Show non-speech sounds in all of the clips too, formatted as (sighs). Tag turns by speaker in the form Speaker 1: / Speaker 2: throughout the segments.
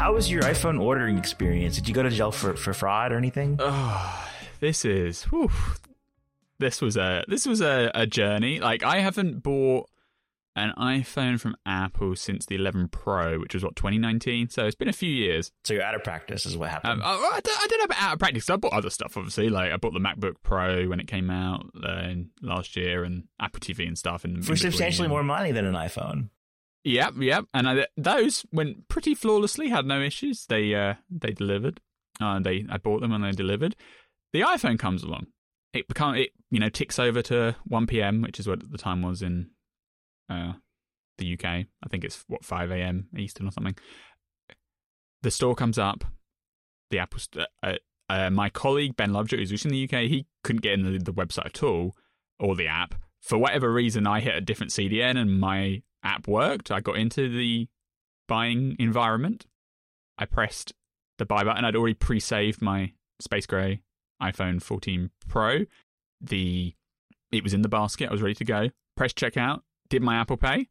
Speaker 1: how was your iPhone ordering experience? Did you go to jail for, for fraud or anything?
Speaker 2: Oh, this is whew, this was a this was a, a journey. Like I haven't bought an iPhone from Apple since the 11 Pro, which was what 2019. So it's been a few years.
Speaker 1: So you're out of practice, is what happened. Um, I,
Speaker 2: I, I don't know about out of practice. I bought other stuff, obviously. Like I bought the MacBook Pro when it came out uh, last year, and Apple TV and stuff. And
Speaker 1: for substantially more money than an iPhone.
Speaker 2: Yep, yep. And I, uh, those went pretty flawlessly. Had no issues. They uh, they delivered. Uh, they I bought them and they delivered. The iPhone comes along. It become it you know ticks over to one p.m., which is what the time was in uh, the UK. I think it's what five a.m. Eastern or something. The store comes up. The Apple. St- uh, uh, uh my colleague Ben Lovejoy, who's in the UK, he couldn't get in the, the website at all or the app for whatever reason. I hit a different CDN and my app worked. I got into the buying environment. I pressed the buy button. I'd already pre saved my Space Gray iPhone 14 Pro. The it was in the basket. I was ready to go. Pressed checkout. Did my Apple Pay.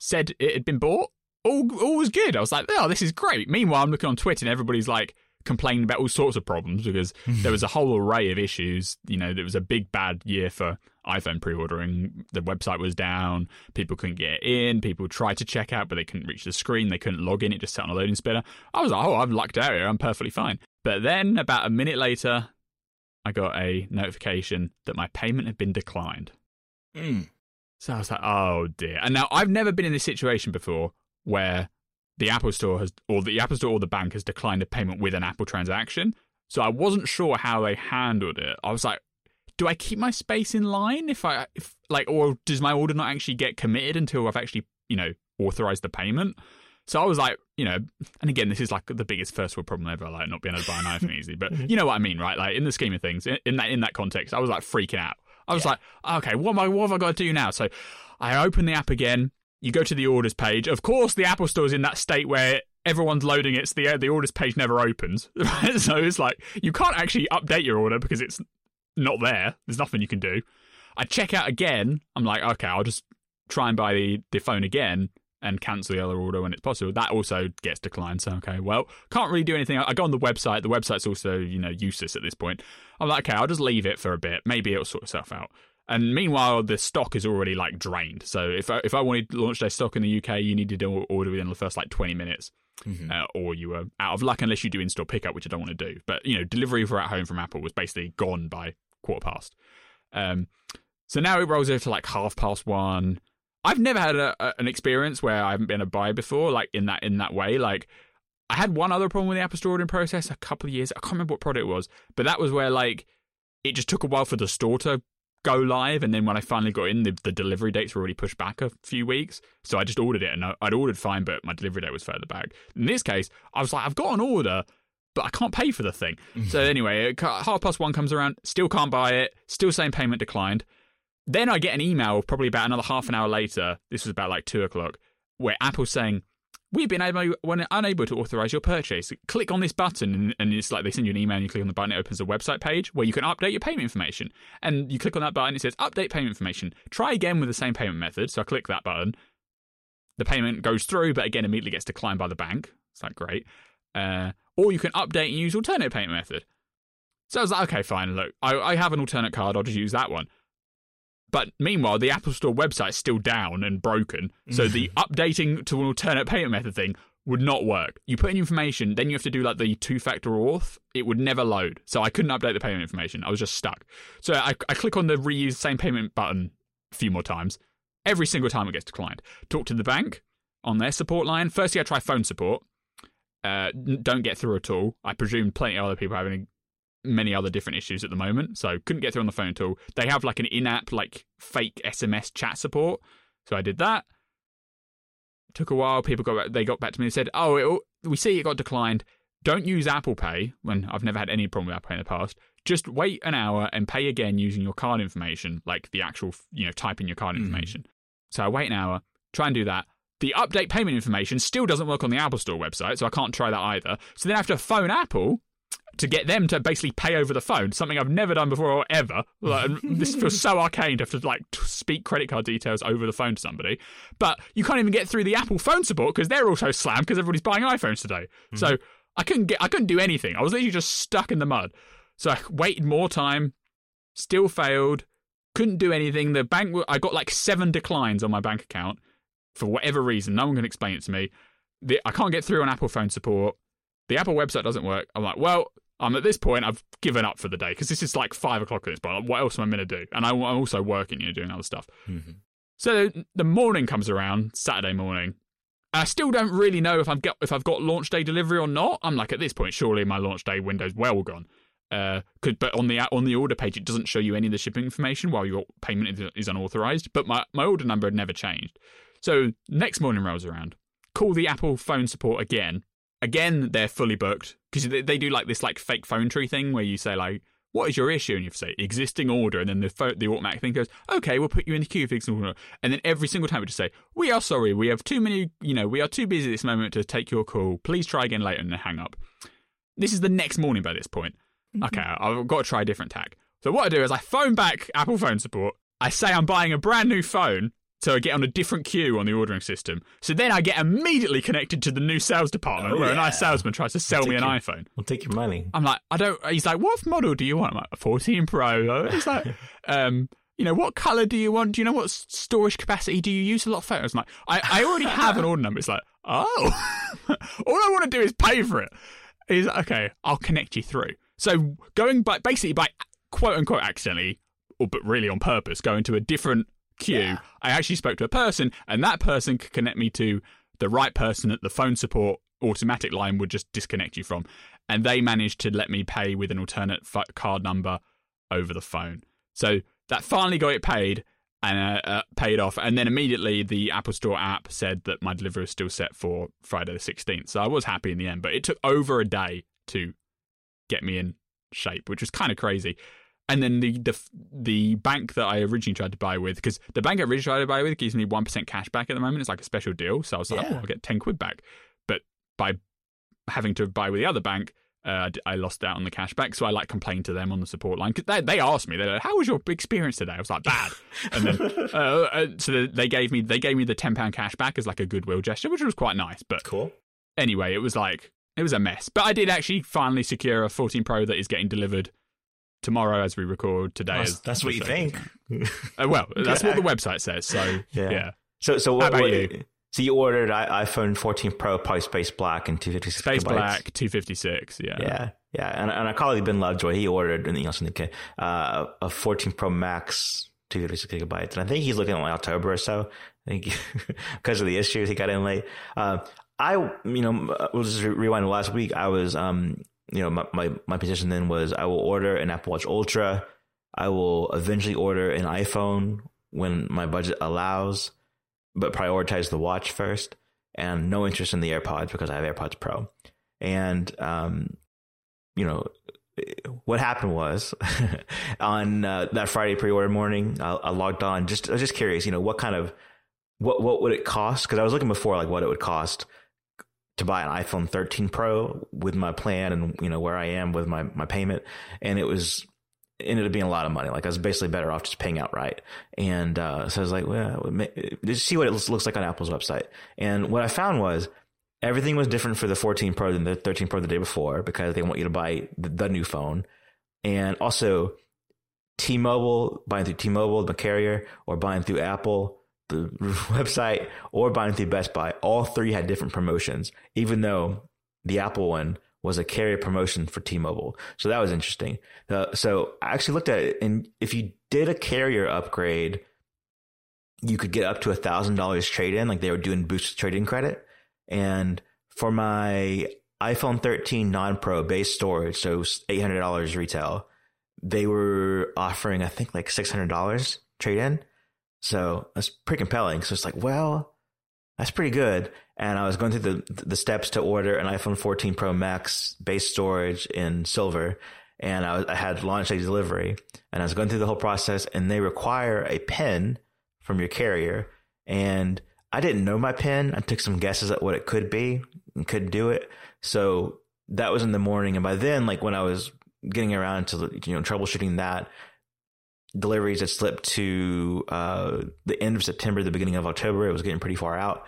Speaker 2: Said it had been bought. All all was good. I was like, oh, this is great. Meanwhile, I'm looking on Twitter and everybody's like complaining about all sorts of problems because (laughs) there was a whole array of issues. You know, there was a big bad year for iPhone pre ordering. The website was down. People couldn't get in. People tried to check out, but they couldn't reach the screen. They couldn't log in. It just sat on a loading spinner. I was like, oh, I've lucked out here. I'm perfectly fine. But then, about a minute later, I got a notification that my payment had been declined.
Speaker 1: Mm.
Speaker 2: So I was like, oh dear. And now I've never been in this situation before where the Apple Store has, or the Apple Store or the bank has declined a payment with an Apple transaction. So I wasn't sure how they handled it. I was like, do I keep my space in line if I if like or does my order not actually get committed until I've actually you know authorized the payment? So I was like, you know, and again, this is like the biggest first world problem ever, like not being able to buy (laughs) an iPhone easy. But you know what I mean, right? Like in the scheme of things, in, that in that context, I was like freaking out. I was yeah. like, okay, what am I, what have I got to do now? So I open the app again. You go to the orders page. Of course, the Apple Store is in that state where everyone's loading it, so the the orders page never opens. (laughs) so it's like you can't actually update your order because it's not there. There's nothing you can do. I check out again. I'm like, okay, I'll just try and buy the, the phone again and cancel the other order when it's possible. That also gets declined. So, okay, well, can't really do anything. I go on the website. The website's also, you know, useless at this point. I'm like, okay, I'll just leave it for a bit. Maybe it'll sort itself out. And meanwhile, the stock is already like drained. So if I, if I wanted launch day stock in the UK, you needed to order within the first like 20 minutes. Mm-hmm. Uh, or you were out of luck unless you do in-store pickup, which I don't want to do. But you know, delivery for at home from Apple was basically gone by quarter past. Um, so now it rolls over to like half past one. I've never had a, a, an experience where I haven't been a buy before, like in that in that way. Like I had one other problem with the Apple Store ordering process a couple of years. I can't remember what product it was, but that was where like it just took a while for the store to go live. And then when I finally got in, the, the delivery dates were already pushed back a few weeks. So I just ordered it and I, would ordered fine, but my delivery date was further back. In this case, I was like, I've got an order, but I can't pay for the thing. (laughs) so anyway, half past one comes around, still can't buy it, still saying payment declined. Then I get an email probably about another half an hour later. This was about like two o'clock, where Apple's saying, we've been able, when unable to authorize your purchase. Click on this button, and, and, it's like they send you an email, and you click on the button, it opens a website page where you can update your payment information. And you click on that button, it says update payment information. Try again with the same payment method. So I click that button. The payment goes through, but again, immediately gets declined by the bank. It's like, great. Uh, or you can update and use alternate payment method. So I was like, okay, fine, look, I, I have an alternate card, I'll just use that one. But meanwhile, the Apple Store website's still down and broken. So the (laughs) updating to an alternate payment method thing would not work. You put in information, then you have to do like the two factor auth. It would never load. So I couldn't update the payment information. I was just stuck. So I, I click on the reuse same payment button a few more times. Every single time it gets declined. Talk to the bank on their support line. Firstly, I try phone support. Uh, don't get through at all. I presume plenty of other people having many other different issues at the moment. So couldn't get through on the phone at all. They have like an in-app like fake SMS chat support. So I did that. Took a while. People got back, they got back to me and said, "Oh, it, we see it got declined. Don't use Apple Pay." When I've never had any problem with Apple Pay in the past. Just wait an hour and pay again using your card information, like the actual you know type in your card mm. information. So I wait an hour, try and do that. The update payment information still doesn't work on the Apple Store website, so I can't try that either. So then I have to phone Apple to get them to basically pay over the phone, something I've never done before or ever. Like, this (laughs) feels so arcane to have to like speak credit card details over the phone to somebody. But you can't even get through the Apple phone support because they're also slammed because everybody's buying iPhones today. Mm-hmm. So I couldn't get, I couldn't do anything. I was literally just stuck in the mud. So I waited more time, still failed, couldn't do anything. The bank, I got like seven declines on my bank account for whatever reason. No one can explain it to me. The, I can't get through on Apple phone support the Apple website doesn't work. I'm like, well, I'm at this point, I've given up for the day because this is like five o'clock at this point. what else am I going to do? And I, am also working, you know, doing other stuff. Mm-hmm. So the morning comes around, Saturday morning. And I still don't really know if I'm if I've got launch day delivery or not. I'm like at this point, surely my launch day window's well gone. Uh, could, but on the on the order page, it doesn't show you any of the shipping information while your payment is, is unauthorized. But my, my order number had never changed. So next morning rolls around, call the Apple phone support again again they're fully booked because they, they, do like this like fake phone tree thing where you say like what is your issue and you say existing order and then the the automatic thing goes okay we'll put you in the queue for order and then every single time we just say we are sorry we have too many you know we are too busy at this moment to take your call please try again later and then hang up this is the next morning by this point mm-hmm. okay i've got to try a different tack so what i do is i phone back apple phone support i say i'm buying a brand new phone so I get on a different queue on the ordering system. So then I get immediately connected to the new sales department oh, where yeah. a nice salesman tries to sell me an
Speaker 1: your,
Speaker 2: iPhone.
Speaker 1: I'll take your money.
Speaker 2: I'm like, I don't. He's like, what model do you want? I'm like, 14 Pro. He's like, (laughs) um, you know, what color do you want? Do you know what storage capacity do you use? A lot of photos. I'm like, I, I already have an order number. It's like, oh, (laughs) all I want to do is pay for it. He's like, okay, I'll connect you through. So going by basically by quote unquote accidentally, or but really on purpose, going to a different queue. Yeah. I actually spoke to a person, and that person could connect me to the right person that the phone support automatic line would just disconnect you from. And they managed to let me pay with an alternate f- card number over the phone. So that finally got it paid and uh, uh, paid off. And then immediately the Apple Store app said that my delivery was still set for Friday the 16th. So I was happy in the end, but it took over a day to get me in shape, which was kind of crazy and then the the the bank that I originally tried to buy with, because the bank I originally tried to buy with gives me one percent cash back at the moment. It's like a special deal, so I was like, oh, I'll get ten quid back. But by having to buy with the other bank, uh, I lost out on the cash back. So I like complained to them on the support line because they, they asked me, they like, "How was your experience today?" I was like, "Bad." And then (laughs) uh, uh, so they gave me they gave me the ten pound cash back as like a goodwill gesture, which was quite nice. But
Speaker 1: cool.
Speaker 2: Anyway, it was like it was a mess. But I did actually finally secure a 14 Pro that is getting delivered tomorrow as we record today.
Speaker 1: That's, that's what you think.
Speaker 2: (laughs) uh, well, that's yeah. what the website says. So yeah. yeah.
Speaker 1: So so what How about what, you? So you ordered iPhone 14 Pro, probably space black and
Speaker 2: 256. Space gigabytes. black, 256. Yeah.
Speaker 1: Yeah. Yeah. And, and our colleague Ben Lovejoy, he ordered anything else in the UK, uh, a 14 Pro Max, 256 gigabytes. And I think he's looking at like October or so. I think because (laughs) of the issues he got in late. Uh, I, you know, uh, we'll just rewind last week. I was um, you know, my, my, my position then was I will order an Apple Watch Ultra. I will eventually order an iPhone when my budget allows, but prioritize the watch first. And no interest in the AirPods because I have AirPods Pro. And, um, you know, what happened was (laughs) on uh, that Friday pre-order morning, I, I, logged on. Just I was just curious, you know, what kind of what what would it cost? Because I was looking before, like what it would cost to buy an iPhone 13 Pro with my plan and you know where I am with my my payment, and it was ended up being a lot of money. Like I was basically better off just paying outright. And uh, so I was like, well, just see what it looks like on Apple's website. And what I found was everything was different for the 14 Pro than the 13 Pro the day before because they want you to buy the, the new phone, and also T-Mobile buying through T-Mobile the carrier or buying through Apple the (laughs) website or buying through Best Buy, all three had different promotions, even though the Apple one was a carrier promotion for T-Mobile. So that was interesting. Uh, so I actually looked at it, and if you did a carrier upgrade, you could get up to a thousand dollars trade in, like they were doing boost trade in credit. And for my iPhone 13 non pro base storage, so $800 retail, they were offering, I think, like $600 trade in. So that's pretty compelling. So it's like, well, that's pretty good. And I was going through the the steps to order an iPhone 14 Pro Max base storage in silver, and I, was, I had launch day delivery, and I was going through the whole process, and they require a PIN from your carrier, and I didn't know my PIN. I took some guesses at what it could be and couldn't do it. So that was in the morning, and by then, like when I was getting around to you know troubleshooting that deliveries had slipped to uh, the end of September, the beginning of October. It was getting pretty far out.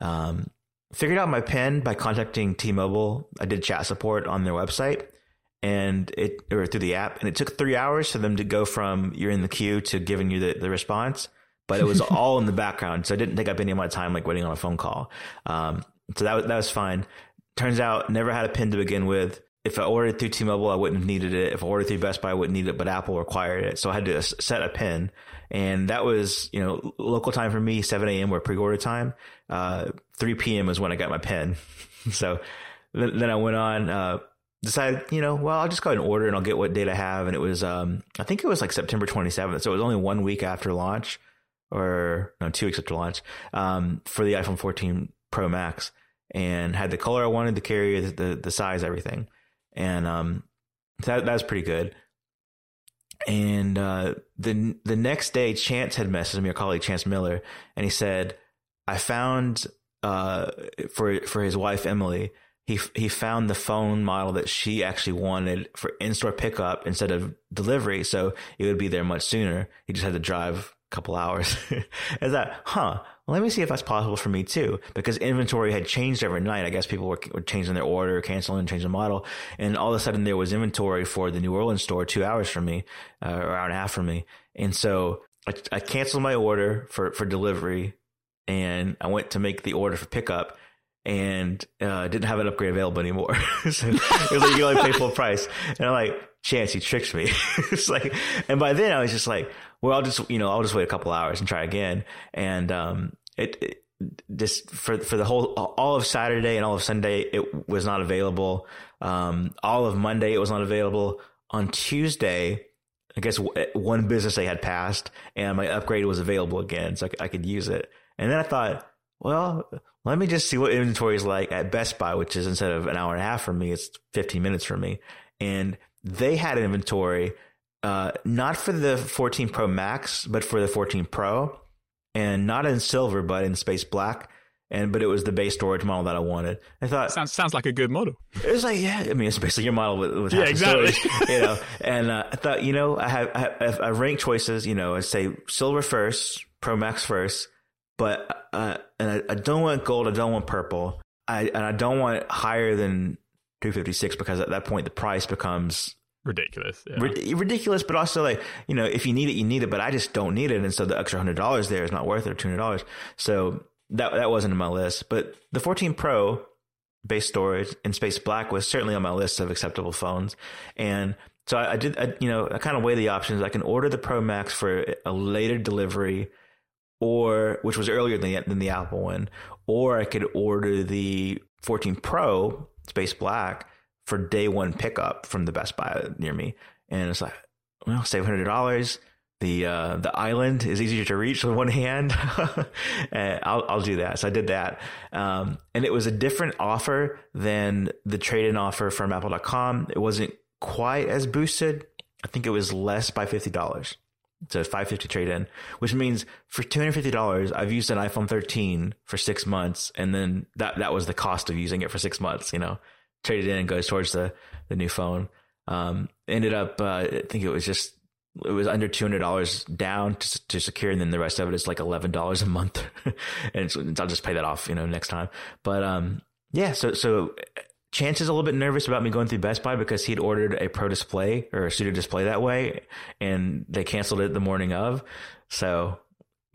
Speaker 1: Um, figured out my PIN by contacting T-Mobile. I did chat support on their website and it or through the app, and it took three hours for them to go from you're in the queue to giving you the, the response. But it was (laughs) all in the background, so it didn't take up any of my time like waiting on a phone call. Um, so that was that was fine. Turns out, never had a PIN to begin with if I ordered through T-Mobile, I wouldn't have needed it. If I ordered through Best Buy, I wouldn't need it, but Apple required it. So I had to set a pin and that was, you know, local time for me, 7 a.m. were pre-order time. Uh, 3 p.m. is when I got my pin. (laughs) so th- then I went on, uh, decided, you know, well, I'll just go ahead and order and I'll get what date I have. And it was, um, I think it was like September 27th. So it was only one week after launch or no, two weeks after launch, um, for the iPhone 14 Pro Max and had the color I wanted, the carrier, the, the size, everything and um, that that was pretty good. And uh, the the next day, Chance had messaged me, a colleague Chance Miller, and he said, "I found uh, for for his wife Emily." He, he found the phone model that she actually wanted for in-store pickup instead of delivery, so it would be there much sooner. He just had to drive couple hours (laughs) is that, huh? let me see if that's possible for me too, because inventory had changed every night. I guess people were, were changing their order, canceling, changing the model. And all of a sudden there was inventory for the New Orleans store two hours from me, uh, or hour and a half from me. And so I, I canceled my order for, for delivery and I went to make the order for pickup and uh, didn't have an upgrade available anymore. (laughs) so it was like you only pay full price, and I'm like, Chance, he tricked me. (laughs) it's like, and by then I was just like, well, I'll just, you know, I'll just wait a couple hours and try again. And, um, it, it just for for the whole all of Saturday and all of Sunday it was not available. Um, all of Monday it was not available. On Tuesday, I guess eh, one business day had passed and my upgrade was available again, so I, I could use it. And then I thought, well, let me just see what inventory is like at Best Buy, which is instead of an hour and a half for me, it's fifteen minutes for me, and they had inventory uh, not for the 14 Pro Max, but for the 14 Pro, and not in silver, but in space black. And but it was the base storage model that I wanted. I thought
Speaker 2: sounds sounds like a good model.
Speaker 1: It was like yeah, I mean it's basically your model with, with yeah exactly storage, (laughs) you know. And uh, I thought you know I have, I have I rank choices. You know I say silver first, Pro Max first, but uh, and I, I don't want gold. I don't want purple. I and I don't want higher than 256 because at that point the price becomes ridiculous.
Speaker 2: Yeah. Rid- ridiculous, but
Speaker 1: also like, you know, if you need it, you need it, but I just don't need it. And so the extra hundred dollars there is not worth it or $200. So that, that wasn't in my list, but the 14 pro base storage in space black was certainly on my list of acceptable phones. And so I, I did, I, you know, I kind of weigh the options. I can order the pro max for a later delivery or which was earlier than the, than the Apple one, or I could order the 14 pro space black for day one pickup from the Best Buy near me. And it's like, well, save hundred dollars. The uh, the island is easier to reach with one hand. (laughs) I'll I'll do that. So I did that, um, and it was a different offer than the trade-in offer from Apple.com. It wasn't quite as boosted. I think it was less by fifty dollars. So five fifty trade-in, which means for two hundred fifty dollars, I've used an iPhone 13 for six months, and then that that was the cost of using it for six months. You know, traded in and goes towards the the new phone. Um, ended up, uh, I think it was just it was under two hundred dollars down to, to, secure, and then the rest of it is like eleven dollars a month, (laughs) and so I'll just pay that off, you know, next time. But um, yeah, so so Chance is a little bit nervous about me going through Best Buy because he'd ordered a Pro Display or a Studio Display that way, and they canceled it the morning of. So,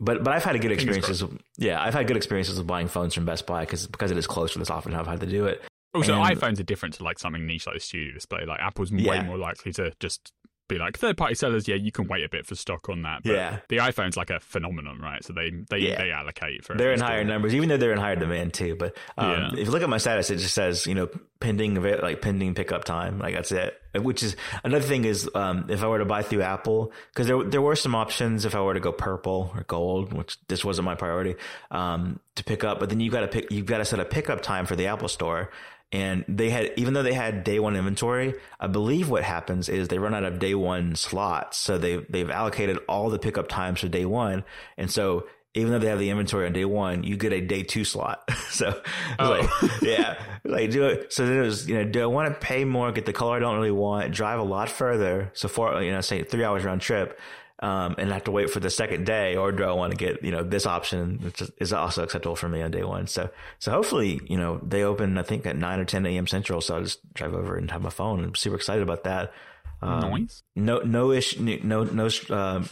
Speaker 1: but but I've had good experiences. Yeah, I've had good experiences with buying phones from Best Buy because because it is close to this. Often I've had to do it.
Speaker 2: Also,
Speaker 1: and,
Speaker 2: um, iPhones are different to like something niche like the Studio Display. Like Apple's yeah. way more likely to just be like third party sellers. Yeah, you can wait a bit for stock on that. But yeah, the iPhone's like a phenomenon, right? So they they yeah. they allocate
Speaker 1: for. They're in higher store. numbers, even though they're in higher demand too. But um, yeah. if you look at my status, it just says you know pending like pending pickup time. Like that's it. Which is another thing is um, if I were to buy through Apple, because there there were some options if I were to go purple or gold, which this wasn't my priority um, to pick up. But then you got to pick you've got to set a pickup time for the Apple Store. And they had, even though they had day one inventory, I believe what happens is they run out of day one slots. So they, they've allocated all the pickup times to day one. And so even though they have the inventory on day one, you get a day two slot. (laughs) so oh. like, yeah, like do it. So then it was, you know, do I want to pay more, get the color I don't really want, drive a lot further? So for you know, say three hours round trip um, and I have to wait for the second day, or do I want to get you know this option, which is also acceptable for me on day one? So so hopefully you know they open I think at nine or ten a.m. Central, so I'll just drive over and have my phone. I'm super excited about that.
Speaker 2: Um,
Speaker 1: No no ish no no. Um,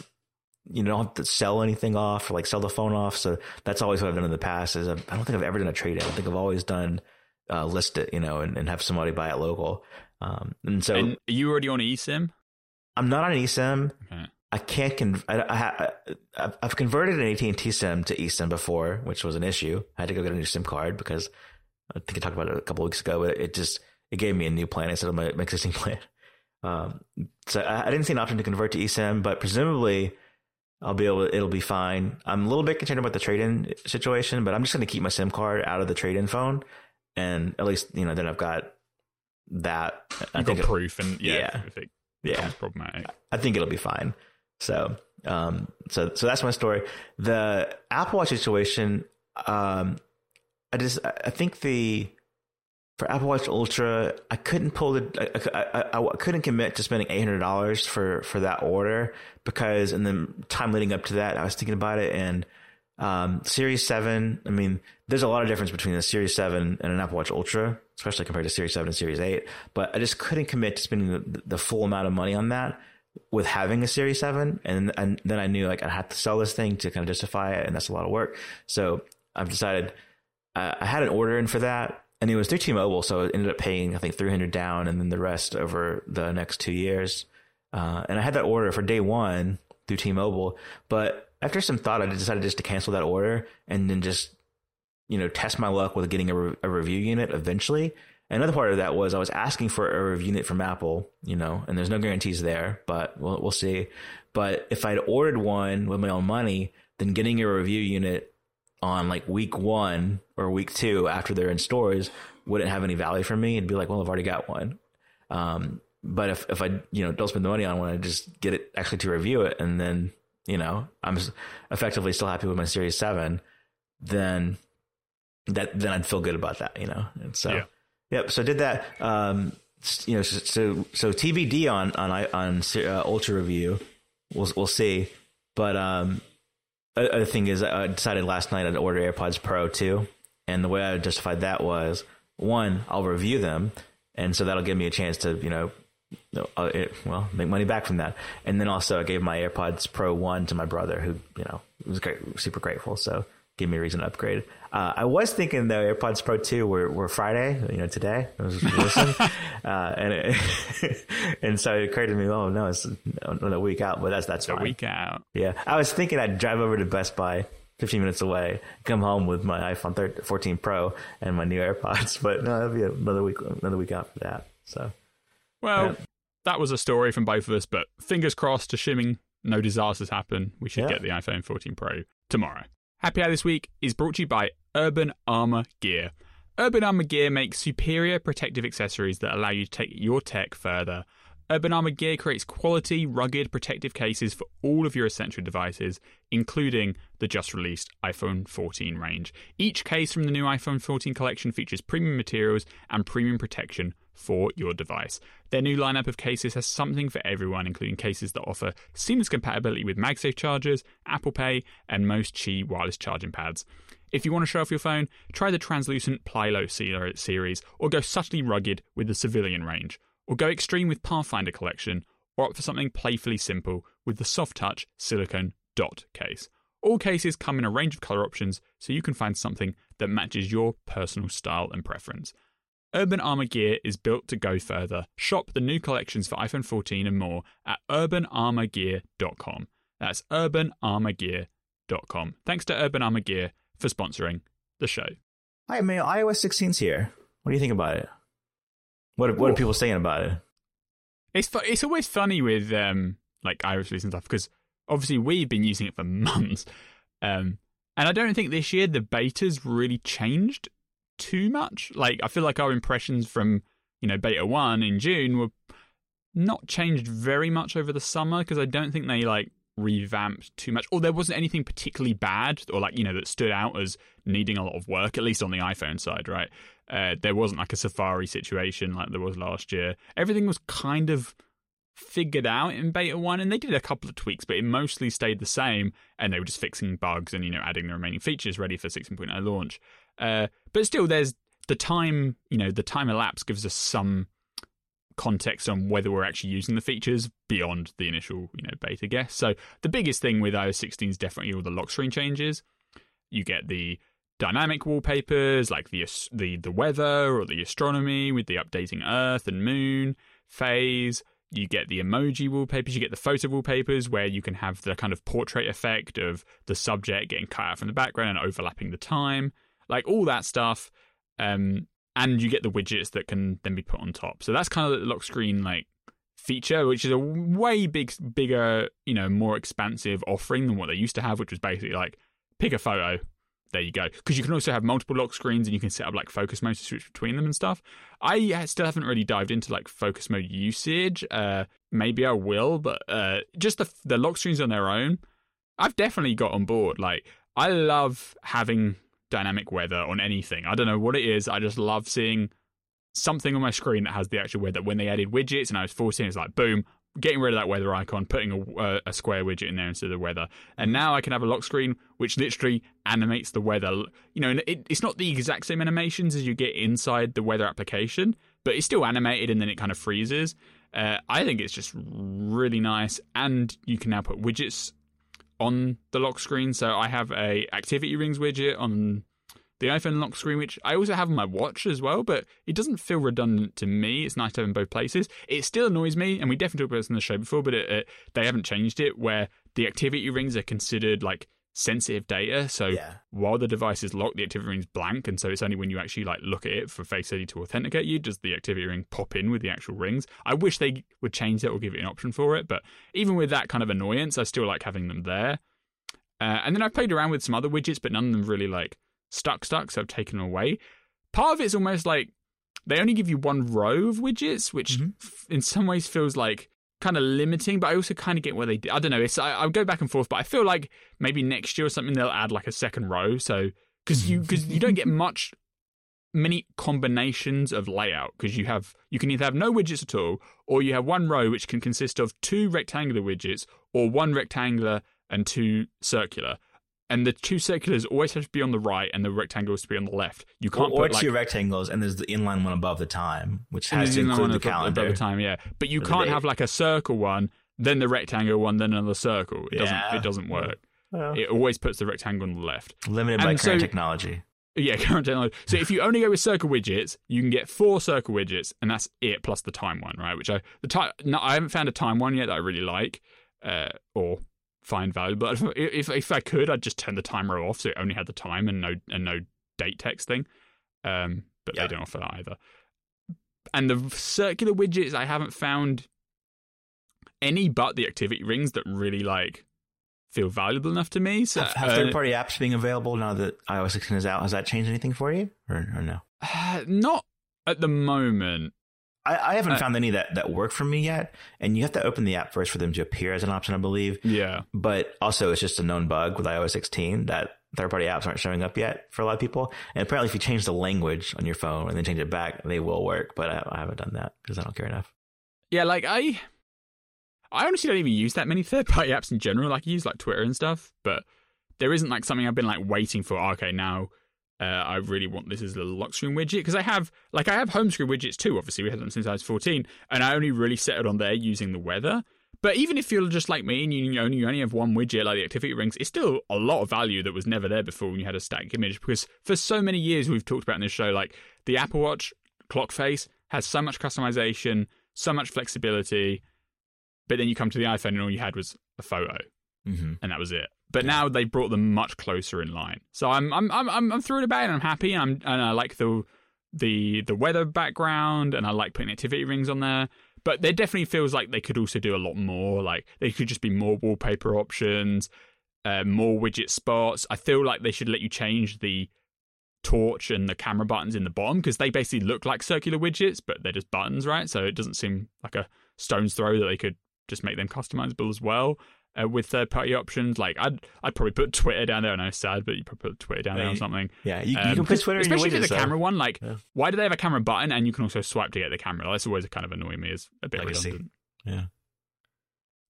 Speaker 1: you don't have to sell anything off or like sell the phone off. So that's always what I've done in the past. Is I've, I do not think I've ever done a trade. I think I've always done uh, list it, you know, and, and have somebody buy it local. Um, and so and
Speaker 2: you already on eSIM?
Speaker 1: I'm not on eSIM. Okay. I can't con- I, I, have converted an AT&T SIM to eSIM before, which was an issue. I had to go get a new SIM card because I think I talked about it a couple weeks ago, but it just it gave me a new plan instead of my, existing (laughs) plan. Um, so I, I, didn't see an option to convert to eSIM, but presumably I'll be able. To, it'll be fine. I'm a little bit concerned about the trade-in situation, but I'm just going to keep my SIM card out of the trade-in phone, and at least you know then I've got that.
Speaker 2: You've think got proof, and yeah,
Speaker 1: yeah, yeah. problematic. I think it'll be fine. So, um, so, so that's my story. The Apple Watch situation, um, I just, I think the, for Apple Watch Ultra, I couldn't pull the, I, I, I, I couldn't commit to spending eight hundred dollars for for that order because, in the time leading up to that, I was thinking about it and um, Series Seven. I mean, there's a lot of difference between a Series Seven and an Apple Watch Ultra, especially compared to Series Seven and Series Eight. But I just couldn't commit to spending the, the full amount of money on that with having a Series 7. And, and then I knew like I had to sell this thing to kind of justify it. And that's a lot of work. So I've decided uh, I had an order in for that. And it was through T-Mobile, so it ended up paying I think 300 down, and then the rest over the next two years. Uh, and I had that order for day one through T-Mobile, but after some thought, I decided just to cancel that order and then just you know test my luck with getting a, re- a review unit eventually. Another part of that was I was asking for a review unit from Apple, you know, and there's no guarantees there, but we'll, we'll see. But if I'd ordered one with my own money, then getting a review unit on like week one or week two after they're in stores wouldn't have any value for me. It'd be like, well, I've already got one. Um, but if, if I, you know, don't spend the money on one, I just get it actually to review it. And then, you know, I'm effectively still happy with my series seven, then that, then I'd feel good about that, you know? And so, yeah. Yep. So I did that. Um, you know, so so TBD on on on uh, Ultra Review. We'll we'll see. But um, other thing is, I decided last night I'd order AirPods Pro too, and the way I justified that was one, I'll review them, and so that'll give me a chance to you know, uh, well, make money back from that. And then also, I gave my AirPods Pro one to my brother, who you know was great, super grateful. So give me a reason to upgrade. Uh, I was thinking though, AirPods Pro two were, were Friday, you know, today. I was listening, (laughs) uh, and it, (laughs) and so it occurred to me, oh no, it's on a week out, but that's that's fine. a
Speaker 2: week out.
Speaker 1: Yeah, I was thinking I'd drive over to Best Buy, fifteen minutes away, come home with my iPhone 13, 14 Pro and my new AirPods, (laughs) but no, that will be another week another week out for that. So,
Speaker 2: well, yeah. that was a story from both of us, but fingers crossed, assuming no disasters happen, we should yeah. get the iPhone 14 Pro tomorrow. Happy Hour this week is brought to you by Urban Armor Gear. Urban Armor Gear makes superior protective accessories that allow you to take your tech further. Urban Armor Gear creates quality, rugged protective cases for all of your essential devices, including the just released iPhone 14 range. Each case from the new iPhone 14 collection features premium materials and premium protection for your device. Their new lineup of cases has something for everyone, including cases that offer seamless compatibility with MagSafe chargers, Apple Pay, and most Qi wireless charging pads. If you want to show off your phone, try the translucent Plyo series, or go subtly rugged with the Civilian range, or go extreme with Pathfinder collection, or opt for something playfully simple with the soft touch silicone dot case. All cases come in a range of color options, so you can find something that matches your personal style and preference. Urban Armor Gear is built to go further. Shop the new collections for iPhone 14 and more at urbanarmorgear.com. That's urbanarmorgear.com. Thanks to Urban Armor Gear for sponsoring the show.
Speaker 1: Hi, Mail. iOS 16's here. What do you think about it? What what are people saying about it?
Speaker 2: It's fu- it's always funny with um like iOS release and stuff because obviously we've been using it for (laughs) months, um, and I don't think this year the betas really changed too much. Like I feel like our impressions from you know beta one in June were not changed very much over the summer because I don't think they like revamped too much or there wasn't anything particularly bad or like you know that stood out as needing a lot of work at least on the iphone side right uh, there wasn't like a safari situation like there was last year everything was kind of figured out in beta 1 and they did a couple of tweaks but it mostly stayed the same and they were just fixing bugs and you know adding the remaining features ready for 6.0 launch uh, but still, there's the time. You know, the time elapsed gives us some context on whether we're actually using the features beyond the initial you know beta guess. So the biggest thing with iOS 16 is definitely all the lock screen changes. You get the dynamic wallpapers like the the the weather or the astronomy with the updating Earth and Moon phase. You get the emoji wallpapers. You get the photo wallpapers where you can have the kind of portrait effect of the subject getting cut out from the background and overlapping the time like all that stuff. Um, and you get the widgets that can then be put on top. So that's kind of the lock screen like feature, which is a way big, bigger, you know, more expansive offering than what they used to have, which was basically like pick a photo. There you go. Because you can also have multiple lock screens and you can set up like focus mode to switch between them and stuff. I still haven't really dived into like focus mode usage. Uh, maybe I will, but uh, just the, the lock screens on their own, I've definitely got on board. Like, I love having dynamic weather on anything. I don't know what it is. I just love seeing something on my screen that has the actual weather. When they added widgets and iOS 14, it's like, boom, getting rid of that weather icon, putting a, uh, a, square widget in there instead of the weather. And now I can have a lock screen which literally animates the weather. You know, it, it's not the exact same animations as you get inside the weather application, but it's still animated and then it kind of freezes. Uh, I think it's just really nice. And you can now put widgets on the lock screen. So I have a activity rings widget on the iPhone lock screen, which I also have on my watch as well, but it doesn't feel redundant to me. It's nice to have in both places. It still annoys me, and we definitely talked about this on the show before, but it, it, they haven't changed it, where the activity rings are considered like sensitive data. So yeah. while the device is locked, the activity ring is blank, and so it's only when you actually like look at it for Face ID to authenticate you does the activity ring pop in with the actual rings. I wish they would change that or give it an option for it, but even with that kind of annoyance, I still like having them there. Uh, and then I've played around with some other widgets, but none of them really like stuck stuck, so I've taken them away. Part of it's almost like they only give you one row of widgets, which mm-hmm. in some ways feels like kind of limiting, but I also kind of get where they I don't know. It's I, i go back and forth, but I feel like maybe next year or something they'll add like a second row, so because you because you don't get much many combinations of layout because you have you can either have no widgets at all or you have one row which can consist of two rectangular widgets or one rectangular and two circular and the two circulars always have to be on the right and the rectangles to be on the left. You can't or,
Speaker 1: put
Speaker 2: or
Speaker 1: like, two rectangles and there's the inline one above the time, which has to include the calendar.
Speaker 2: Above the time, yeah. But you can't have like a circle one, then the rectangle one, then another circle. It yeah. doesn't it doesn't work. it always puts the rectangle on the left.
Speaker 1: Limited and by so, current technology.
Speaker 2: Yeah, (laughs) current technology. So if you only go with circle widgets, you can get four circle widgets, and that's it plus the time one, right? Which I the time no, I haven't found a time one yet that I really like, uh, or find value. But (laughs) if, if I could, I'd just turn the timer off so it only had the time and no and no date text thing. Um, but yeah. they don't offer that either. And the circular widgets, I haven't found any but the activity rings that really like feel valuable enough to me. So
Speaker 1: have, have uh, third-party apps being available now that iOS 16 is out, has that changed anything for you, or, or no? Uh,
Speaker 2: not at the moment.
Speaker 1: I, I haven't found any that that work for me yet. And you have to open the app first for them to appear as an option, I believe.
Speaker 2: Yeah.
Speaker 1: But also, it's just a known bug with iOS 16 that third party apps aren't showing up yet for a lot of people. And apparently, if you change the language on your phone and then change it back, they will work. But I, I haven't done that because I don't care enough.
Speaker 2: Yeah, like I, I honestly don't even use that many third party apps in general. Like I use like Twitter and stuff, but there isn't like something I've been like waiting for. Okay, now uh, I really want this as a little lock screen widget because I have like I have home screen widgets too. Obviously, we had them since iOS fourteen, and I only really settled on there using the weather. But even if you're just like me and you only you only have one widget like the activity rings, it's still a lot of value that was never there before when you had a static image. Because for so many years we've talked about in this show, like the Apple Watch clock face has so much customization, so much flexibility, but then you come to the iPhone and all you had was a photo, mm-hmm. and that was it. But now they brought them much closer in line. So I'm I'm I'm I'm, I'm about it. I'm happy. And I'm and I like the the the weather background, and I like putting activity rings on there. But there definitely feels like they could also do a lot more. Like they could just be more wallpaper options, uh, more widget spots. I feel like they should let you change the torch and the camera buttons in the bottom because they basically look like circular widgets, but they're just buttons, right? So it doesn't seem like a stone's throw that they could just make them customizable as well uh, with third party options. Like I'd I'd probably put Twitter down there. I know it's sad, but you probably put Twitter down there or something.
Speaker 1: Yeah, you, um, you can put Twitter
Speaker 2: especially
Speaker 1: windows, the
Speaker 2: camera one. Like, yeah. why do they have a camera button and you can also swipe to get the camera? That's always kind of annoying me. Is a bit Legacy. redundant. Yeah.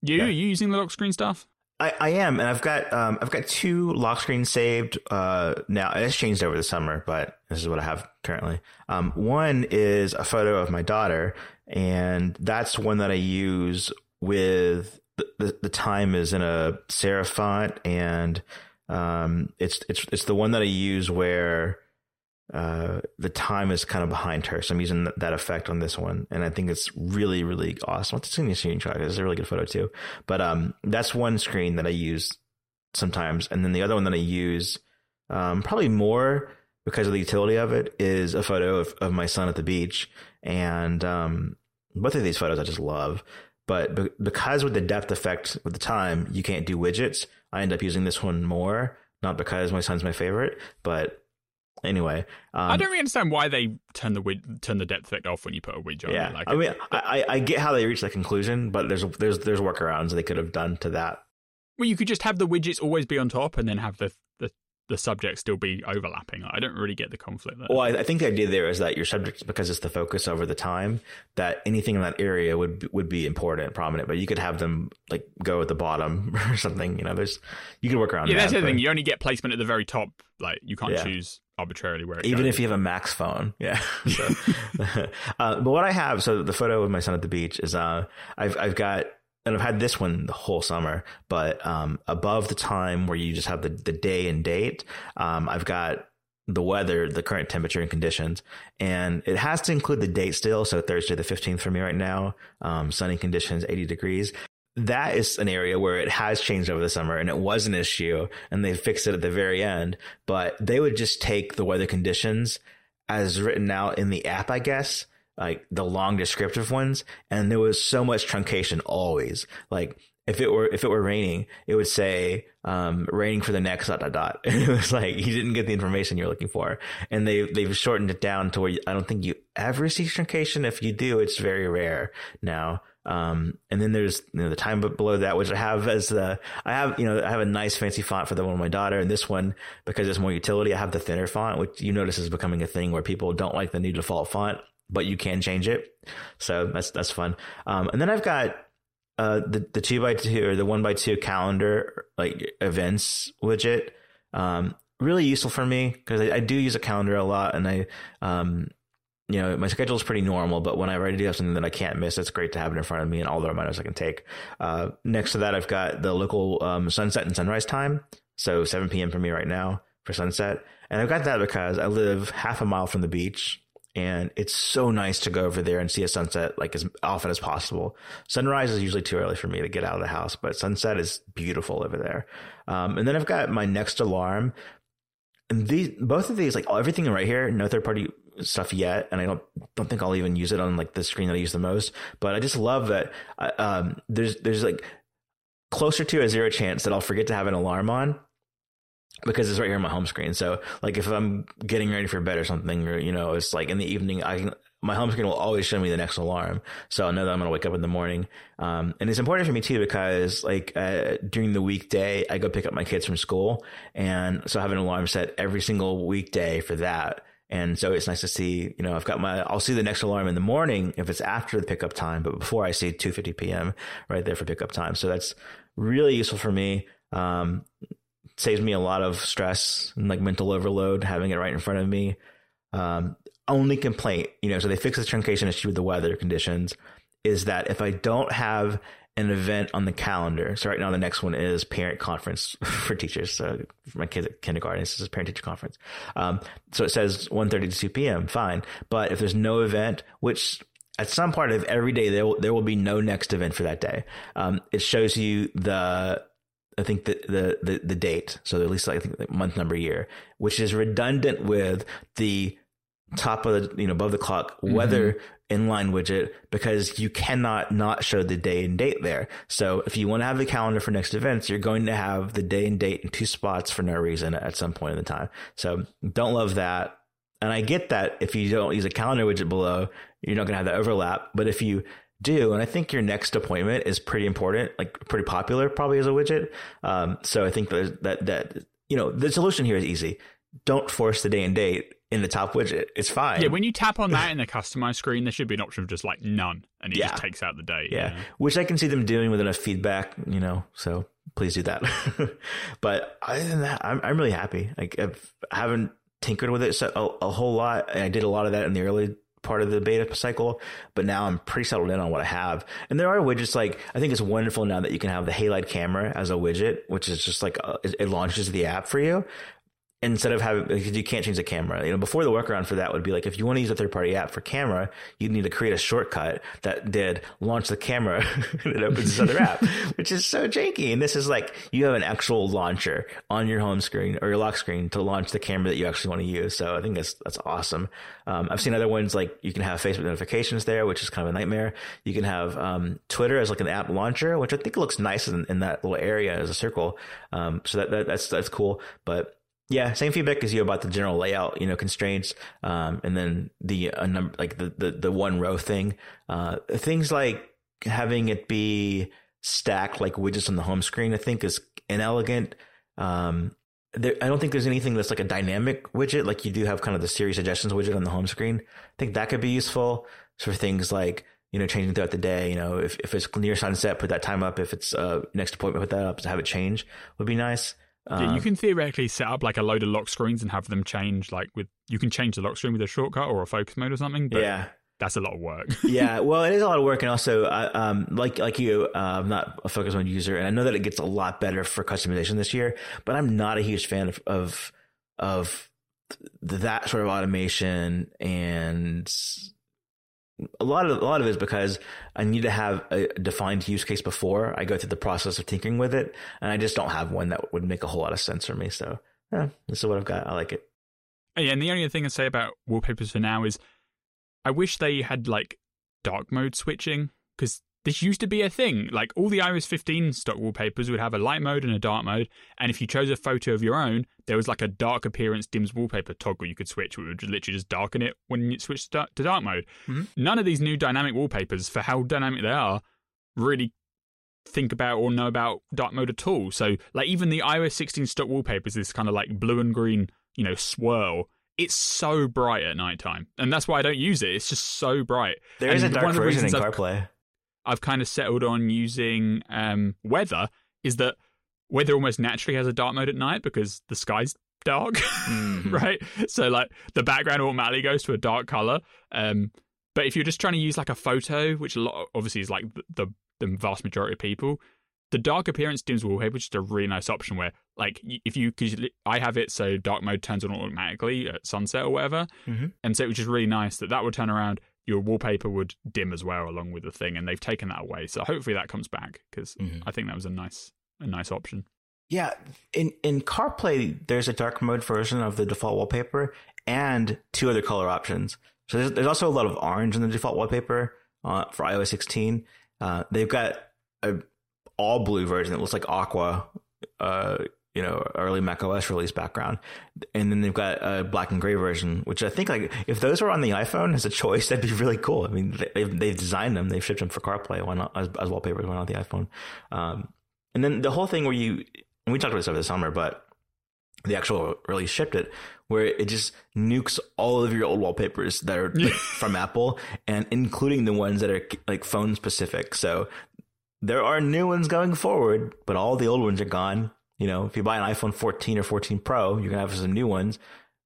Speaker 2: You yeah. you using the lock screen stuff?
Speaker 1: I, I am, and I've got um I've got two lock screens saved uh now. It's changed over the summer, but this is what I have currently. Um, one is a photo of my daughter, and that's one that I use with the, the, time is in a serif font and um, it's it's it's the one that I use where uh, the time is kind of behind her. So I'm using th- that effect on this one, and I think it's really really awesome. It's in the screenshot. It's a really good photo too. But um, that's one screen that I use sometimes, and then the other one that I use um, probably more because of the utility of it is a photo of, of my son at the beach and um both of these photos I just love. But be- because with the depth effect with the time, you can't do widgets. I end up using this one more, not because my son's my favorite, but anyway. Um,
Speaker 2: I don't really understand why they turn the wid- turn the depth effect off when you put a widget.
Speaker 1: Yeah,
Speaker 2: like
Speaker 1: I mean, I, I get how they reached that conclusion, but there's there's there's workarounds they could have done to that.
Speaker 2: Well, you could just have the widgets always be on top, and then have the the subjects still be overlapping. I don't really get the conflict there.
Speaker 1: Well, I, think the idea there is that your subject, because it's the focus over the time, that anything in that area would would be important, prominent. But you could have them like go at the bottom (laughs) or something. You know, there's you can work around.
Speaker 2: Yeah, that, that's the thing. You only get placement at the very top. Like you can't yeah. choose arbitrarily where.
Speaker 1: Even
Speaker 2: goes.
Speaker 1: if you have a Max phone, (laughs) yeah. So, (laughs) uh, but what I have, so the photo of my son at the beach is, uh, I've I've got and I've had this one the whole summer, but um, above the time where you just have the, the day and date, um, I've got the weather, the current temperature and conditions, and it has to include the date still. So Thursday the 15th for me right now, um, sunny conditions, 80 degrees. That is an area where it has changed over the summer and it was an issue and they fixed it at the very end, but they would just take the weather conditions as written out in the app, I guess, like the long descriptive ones and there was so much truncation always like if it were if it were raining it would say um, raining for the next dot dot dot (laughs) and it was like you didn't get the information you're looking for and they they've shortened it down to where you, i don't think you ever see truncation if you do it's very rare now um, and then there's you know, the time below that, which I have as the, I have, you know, I have a nice fancy font for the one with my daughter. And this one, because it's more utility, I have the thinner font, which you notice is becoming a thing where people don't like the new default font but you can change it. So that's that's fun. Um, and then I've got uh, the the two by two or the one by two calendar like events widget. Um, really useful for me because I, I, do use a calendar a lot, and I um, you know my schedule is pretty normal. But whenever I do have something that I can't miss, it's great to have it in front of me and all the reminders I can take. Uh, next to that, I've got the local um, sunset and sunrise time, so 7 p.m. for me right now for sunset. And I've got that because I live half a mile from the beach, and it's so nice to go over there and see a sunset like as often as possible. Sunrise is usually too early for me to get out of the house, but sunset is beautiful over there. Um, and then I've got my next alarm, and these both of these like everything right here, no third party stuff yet, and I don't don't think I'll even use it on like the screen that I use the most. But I just love that uh, um, there's there's like closer to a zero chance that I'll forget to have an alarm on because it's right here on my home screen. So like if I'm getting ready for bed or something, or you know, it's like in the evening, I can my home screen will always show me the next alarm, so I know that I'm going to wake up in the morning. Um, and it's important for me too because like uh, during the weekday, I go pick up my kids from school, and so I have an alarm set every single weekday for that. And so it's nice to see, you know, I've got my, I'll see the next alarm in the morning if it's after the pickup time, but before I see 2.50 PM right there for pickup time. So that's really useful for me. Um, saves me a lot of stress and like mental overload having it right in front of me. Um, only complaint, you know, so they fix the truncation issue with the weather conditions is that if I don't have an event on the calendar, so right now the next one is parent conference (laughs) for teachers. So for my kids at kindergarten, this is parent teacher conference. Um, so it says 1.30 to 2 p.m. Fine. But if there's no event, which at some part of every day, there will, there will be no next event for that day. Um, it shows you the I think the, the, the, the date. So at least like, I think like month, number, year, which is redundant with the top of the, you know, above the clock mm-hmm. weather inline widget because you cannot not show the day and date there. So if you want to have the calendar for next events, you're going to have the day and date in two spots for no reason at some point in the time. So don't love that. And I get that if you don't use a calendar widget below, you're not going to have that overlap. But if you do. And I think your next appointment is pretty important, like pretty popular probably as a widget. Um, so I think that, that, that, you know, the solution here is easy. Don't force the day and date in the top widget. It's fine.
Speaker 2: Yeah, when you tap on that (laughs) in the customize screen, there should be an option of just like none, and it yeah. just takes out the date.
Speaker 1: Yeah. You know? which I can see them doing with enough feedback, you know. So please do that. (laughs) but other than that, I'm I'm really happy. Like I've, I have not tinkered with it so, a, a, whole lot. I did a lot of that in the early part of the beta cycle, but now I'm pretty settled in on what I have. And there are widgets like I think it's wonderful now that you can have the Halide camera as a widget, which is just like a, uh, it launches the app for you, instead of having because you can't change the camera you know before the workaround for that would be like if you want to use a third party app for camera you'd need to create a shortcut that did launch the camera (laughs) and it opens this other app (laughs) which is so janky and this is like you have an actual launcher on your home screen or your lock screen to launch the camera that you actually want to use so i think that's that's awesome um, i've seen other ones like you can have facebook notifications there which is kind of a nightmare you can have um, twitter as like an app launcher which i think looks nice in, in that little area as a circle um, so that, that that's that's cool but yeah, same feedback as you about the general layout, you know, constraints, um, and then the uh, number, like the, the the one row thing. Uh, things like having it be stacked like widgets on the home screen, I think, is inelegant. Um, there, I don't think there's anything that's like a dynamic widget, like you do have kind of the Siri suggestions widget on the home screen. I think that could be useful for things like you know, changing throughout the day. You know, if, if it's near sunset, put that time up. If it's uh, next appointment, put that up. Have it change would be nice
Speaker 2: yeah, you uh, can theoretically set up like a load of lock screens and have them change. Like with you can change the lock screen with a shortcut or a focus mode or something. But yeah, that's a lot of work.
Speaker 1: (laughs) yeah, (laughs) well, it is a lot of work, and also, um, like like you, uh, I'm not a focus mode user, and I know that it gets a lot better for customization this year, but I'm not a huge fan of of, of that sort of automation and a lot of a lot of it is because I need to have a defined use case before I go through the process of tinkering with it, and I just don't have one that would make a whole lot of sense for me. So yeah, this is what I've got. I like it.
Speaker 2: Yeah, and the only thing i say about wallpapers for now is I wish they had like dark mode switching because this used to be a thing. Like all the iOS 15 stock wallpapers would have a light mode and a dark mode. And if you chose a photo of your own, there was like a dark appearance dims wallpaper toggle you could switch. It would literally just darken it when you switch to dark mode. Mm-hmm. None of these new dynamic wallpapers, for how dynamic they are, really think about or know about dark mode at all. So like even the iOS 16 stock wallpapers, this kind of like blue and green, you know, swirl. It's so bright at nighttime, and that's why I don't use it. It's just so bright.
Speaker 1: There
Speaker 2: and
Speaker 1: is a dark version in CarPlay.
Speaker 2: I've, I've kind of settled on using um, weather is that weather almost naturally has a dark mode at night because the sky's dark, (laughs) mm-hmm. right? So like the background automatically goes to a dark color. Um, but if you're just trying to use like a photo, which a lot obviously is like the, the, the vast majority of people, the dark appearance dims wallpaper is just a really nice option where like if you because I have it so dark mode turns on automatically at sunset or whatever, mm-hmm. and so which is really nice that that would turn around your wallpaper would dim as well along with the thing, and they've taken that away. So hopefully that comes back because mm-hmm. I think that was a nice a nice option.
Speaker 1: Yeah, in in CarPlay, there's a dark mode version of the default wallpaper and two other color options. So there's, there's also a lot of orange in the default wallpaper uh, for iOS 16. Uh, they've got a all blue version that looks like aqua uh, you know, early Mac OS release background. And then they've got a black and gray version, which I think like if those were on the iPhone as a choice, (laughs) that'd be really cool. I mean, they've, they've designed them, they've shipped them for CarPlay why not, as, as wallpapers, why not the iPhone? Um, and then the whole thing where you, and we talked about this over the summer, but the actual release shipped it, where it just nukes all of your old wallpapers that are like, (laughs) from Apple and including the ones that are like phone specific. So there are new ones going forward, but all the old ones are gone. You know, if you buy an iPhone 14 or 14 Pro, you're gonna have some new ones.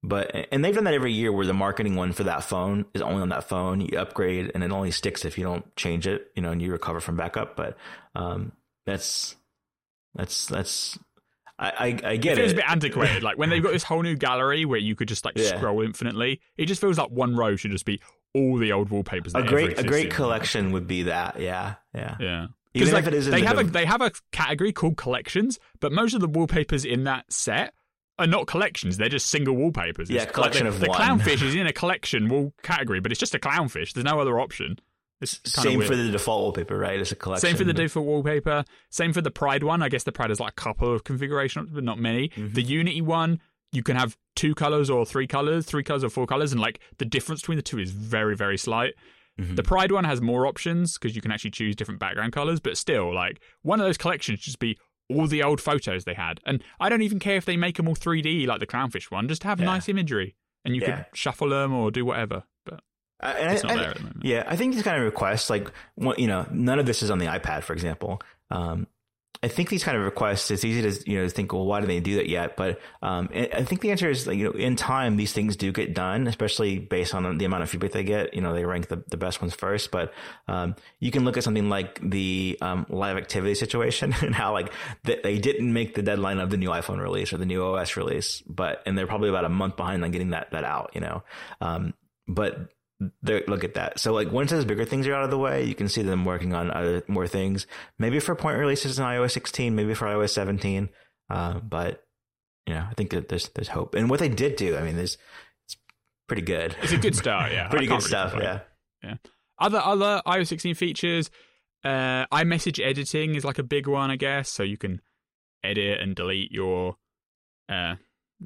Speaker 1: But and they've done that every year where the marketing one for that phone is only on that phone. You upgrade and it only sticks if you don't change it, you know, and you recover from backup. But um, that's that's that's I, I, I get it. Feels
Speaker 2: a bit antiquated. like when they've got this (laughs) whole new gallery where you could just like yeah. scroll infinitely. It just feels like one row should just be all the old wallpapers. A
Speaker 1: great a great collection would be that. Yeah, yeah,
Speaker 2: yeah. Because like, it is they the have a they have a category called collections, but most of the wallpapers in that set are not collections. They're just single wallpapers. Yeah, it's collection like the, of the one. clownfish is (laughs) in a collection wall category, but it's just a clownfish. There's no other option.
Speaker 1: It's same for the default wallpaper, right? It's a collection.
Speaker 2: Same for the default wallpaper. Same for the Pride one. I guess the Pride has like a couple of configuration options, but not many. Mm-hmm. The Unity one, you can have two colors or three colors, three colors or four colors, and like the difference between the two is very very slight. Mm-hmm. The Pride one has more options because you can actually choose different background colors, but still, like one of those collections just be all the old photos they had. And I don't even care if they make them all 3D like the clownfish one, just have yeah. nice imagery and you yeah. can shuffle them or do whatever. But uh, it's not I, there at the
Speaker 1: moment. Yeah, I think these kind of requests, like, you know, none of this is on the iPad, for example. Um, I think these kind of requests, it's easy to you know think, well, why do they do that yet? But um, I think the answer is you know in time these things do get done, especially based on the amount of feedback they get. You know they rank the, the best ones first, but um, you can look at something like the um, live activity situation (laughs) and how like they didn't make the deadline of the new iPhone release or the new OS release, but and they're probably about a month behind on getting that that out. You know, um, but look at that. So like once those bigger things are out of the way, you can see them working on other more things. Maybe for point releases in iOS 16, maybe for iOS 17. Uh, but you know, I think that there's there's hope. And what they did do, I mean, there's it's pretty good.
Speaker 2: It's a good (laughs) start, yeah.
Speaker 1: pretty good stuff, yeah.
Speaker 2: Yeah. Other other iOS 16 features, uh, iMessage editing is like a big one, I guess. So you can edit and delete your uh,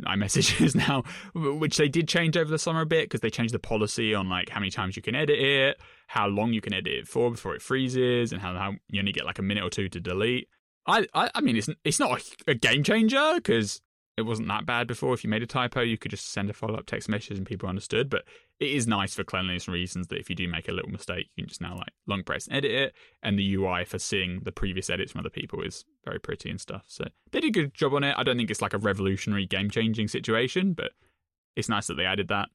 Speaker 2: iMessages (laughs) now, which they did change over the summer a bit because they changed the policy on like how many times you can edit it, how long you can edit it for before it freezes, and how, how you only get like a minute or two to delete. I, I, I mean, it's it's not a, a game changer because it wasn't that bad before. If you made a typo, you could just send a follow up text message and people understood. But it is nice for cleanliness reasons that if you do make a little mistake, you can just now like long press and edit it. And the UI for seeing the previous edits from other people is very pretty and stuff. So they did a good job on it. I don't think it's like a revolutionary game changing situation, but it's nice that they added that.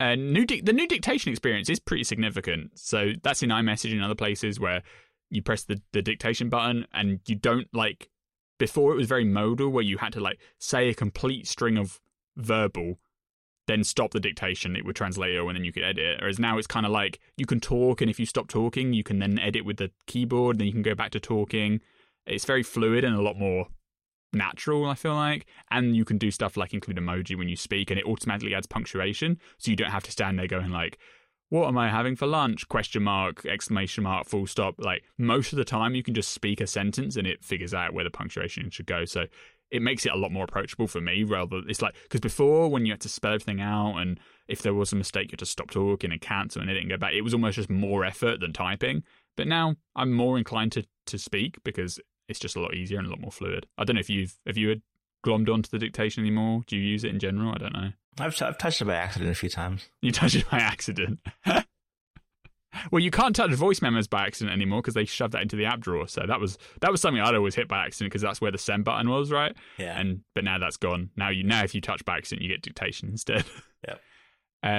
Speaker 2: And new di- the new dictation experience is pretty significant. So that's in iMessage and other places where you press the, the dictation button and you don't like before it was very modal, where you had to like say a complete string of verbal, then stop the dictation, it would translate it, and then you could edit Whereas now it's kind of like you can talk, and if you stop talking, you can then edit with the keyboard, then you can go back to talking. It's very fluid and a lot more natural, I feel like. And you can do stuff like include emoji when you speak, and it automatically adds punctuation. So you don't have to stand there going, like, what am I having for lunch? Question mark, exclamation mark, full stop. Like most of the time, you can just speak a sentence and it figures out where the punctuation should go. So it makes it a lot more approachable for me rather it's like because before when you had to spell everything out and if there was a mistake you had to stop talking and cancel and it didn't go back it was almost just more effort than typing but now i'm more inclined to to speak because it's just a lot easier and a lot more fluid i don't know if you've have you glommed onto the dictation anymore do you use it in general i don't know
Speaker 1: I've, t- I've touched it by accident a few times.
Speaker 2: You touched it by accident. (laughs) well, you can't touch voice memos by accident anymore because they shoved that into the app drawer. So that was that was something I'd always hit by accident because that's where the send button was, right?
Speaker 1: Yeah.
Speaker 2: And but now that's gone. Now you now if you touch by accident, you get dictation instead. (laughs) Yeah.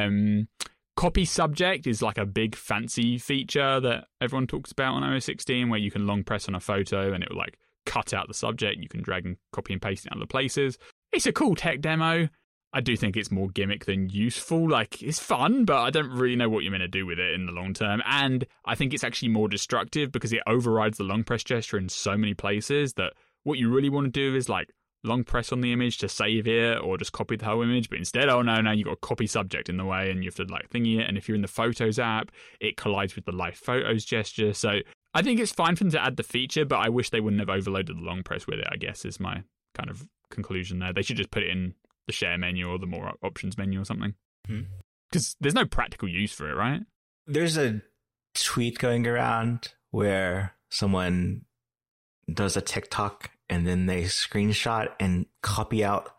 Speaker 2: um, copy subject is like a big fancy feature that everyone talks about on iOS 16, where you can long press on a photo and it will like cut out the subject. You can drag and copy and paste it in other places. It's a cool tech demo. I do think it's more gimmick than useful. Like it's fun, but I don't really know what you're meant to do with it in the long term. And I think it's actually more destructive because it overrides the long press gesture in so many places that what you really want to do is like long press on the image to save it or just copy the whole image. But instead, oh no, now you got a copy subject in the way and you have to like thingy it. And if you're in the photos app, it collides with the live photos gesture. So I think it's fine for them to add the feature, but I wish they wouldn't have overloaded the long press with it, I guess is my kind of conclusion there. They should just put it in the share menu or the more options menu or something. Because hmm. mm-hmm. there's no practical use for it, right?
Speaker 1: There's a tweet going around where someone does a TikTok and then they screenshot and copy out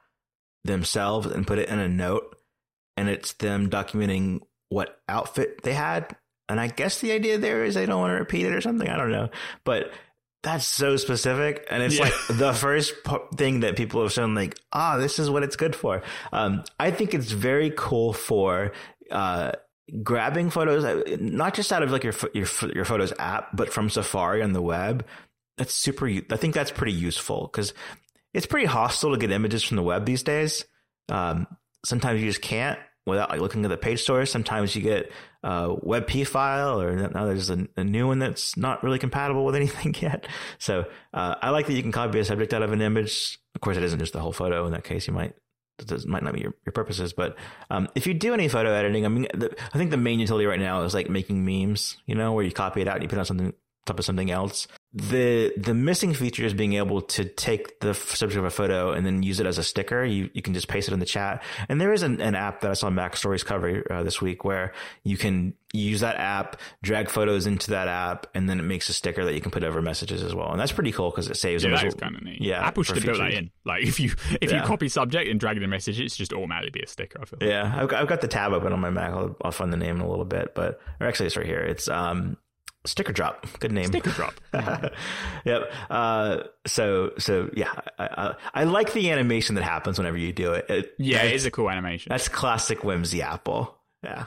Speaker 1: themselves and put it in a note. And it's them documenting what outfit they had. And I guess the idea there is they don't want to repeat it or something. I don't know. But that's so specific and it's yeah. like the first thing that people have shown like ah this is what it's good for um, i think it's very cool for uh, grabbing photos uh, not just out of like your your your photos app but from safari on the web that's super i think that's pretty useful cuz it's pretty hostile to get images from the web these days um, sometimes you just can't without like looking at the page store. Sometimes you get a WebP file, or now there's a, a new one that's not really compatible with (laughs) anything yet. So uh, I like that you can copy a subject out of an image. Of course, it isn't just the whole photo. In that case, you might this might not be your, your purposes, but um, if you do any photo editing, I mean, the, I think the main utility right now is like making memes, you know, where you copy it out and you put it on something top of something else the the missing feature is being able to take the subject of a photo and then use it as a sticker. You you can just paste it in the chat. And there is an, an app that I saw MacStories cover uh, this week where you can use that app, drag photos into that app, and then it makes a sticker that you can put over messages as well. And that's pretty cool because it saves.
Speaker 2: Yeah,
Speaker 1: that's
Speaker 2: kind of neat. Yeah, Apple should have that in. Like if you if yeah. you copy subject and drag it in a message, it's just automatically be a sticker. I
Speaker 1: feel. Like. Yeah, I've got, I've got the tab open on my Mac. I'll, I'll find the name in a little bit, but or actually it's right here. It's um Sticker drop, good name.
Speaker 2: Sticker drop.
Speaker 1: (laughs) yep. Uh, so so yeah, I, I, I, like the animation that happens whenever you do it. it
Speaker 2: yeah, it is a cool animation.
Speaker 1: That's classic Whimsy Apple. Yeah.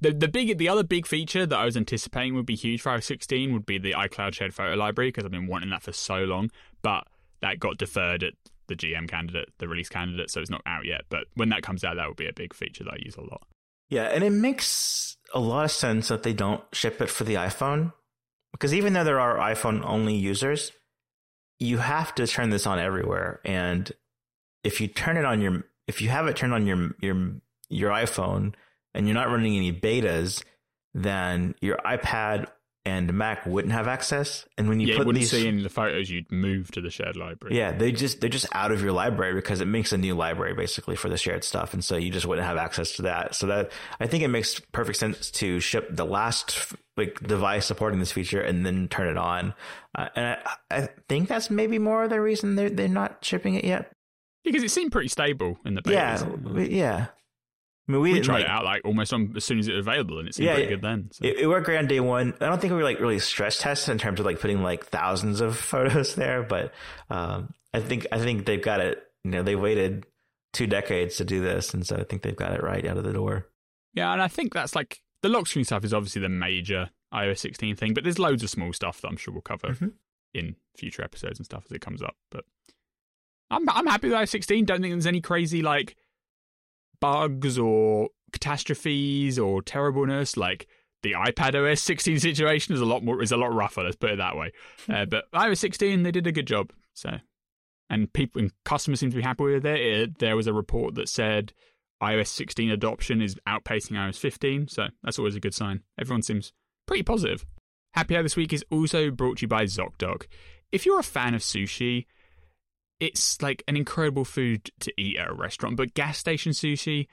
Speaker 2: The the big the other big feature that I was anticipating would be huge for iOS 16 would be the iCloud shared photo library because I've been wanting that for so long, but that got deferred at the GM candidate, the release candidate, so it's not out yet. But when that comes out, that will be a big feature that I use a lot.
Speaker 1: Yeah, and it makes a lot of sense that they don't ship it for the iPhone because even though there are iPhone only users, you have to turn this on everywhere. And if you turn it on your, if you have it turned on your your your iPhone and you're not running any betas, then your iPad and Mac wouldn't have access. And when you
Speaker 2: yeah, put
Speaker 1: you these,
Speaker 2: see any of the photos, you'd move to the shared library.
Speaker 1: Yeah, they just they're just out of your library because it makes a new library basically for the shared stuff, and so you just wouldn't have access to that. So that I think it makes perfect sense to ship the last like device supporting this feature and then turn it on. Uh, and I, I, think that's maybe more of the reason they're they're not shipping it yet.
Speaker 2: Because it seemed pretty stable in the
Speaker 1: beta. Yeah, yeah.
Speaker 2: I mean, we, we tried like, it out like almost on, as soon as it was available, and it seemed yeah, pretty
Speaker 1: good
Speaker 2: then.
Speaker 1: So. It, it, worked great on day one. I don't think we were like really stress tested in terms of like putting like thousands of (laughs) photos there, but um, I think I think they've got it. You know, they waited two decades to do this, and so I think they've got it right out of the door.
Speaker 2: Yeah, and I think that's like the lock screen stuff is obviously the major iOS 16 thing, but there's loads of small stuff that I'm sure we'll cover mm-hmm. in future episodes and stuff as it comes up. But I'm I'm happy with iOS 16. Don't think there's any crazy like bugs or catastrophes or terribleness, like the iPad OS 16 situation is a lot more is a lot rougher. Let's put it that way. (laughs) Uh, but iOS 16, they did a good job. So, and people and customers seem to be happy with it. it. There was a report that said iOS 16 adoption is outpacing iOS 15, so that's always a good sign. Everyone seems pretty positive. Happy Hour this week is also brought to you by ZocDoc. If you're a fan of sushi, it's like an incredible food to eat at a restaurant, but gas station sushi,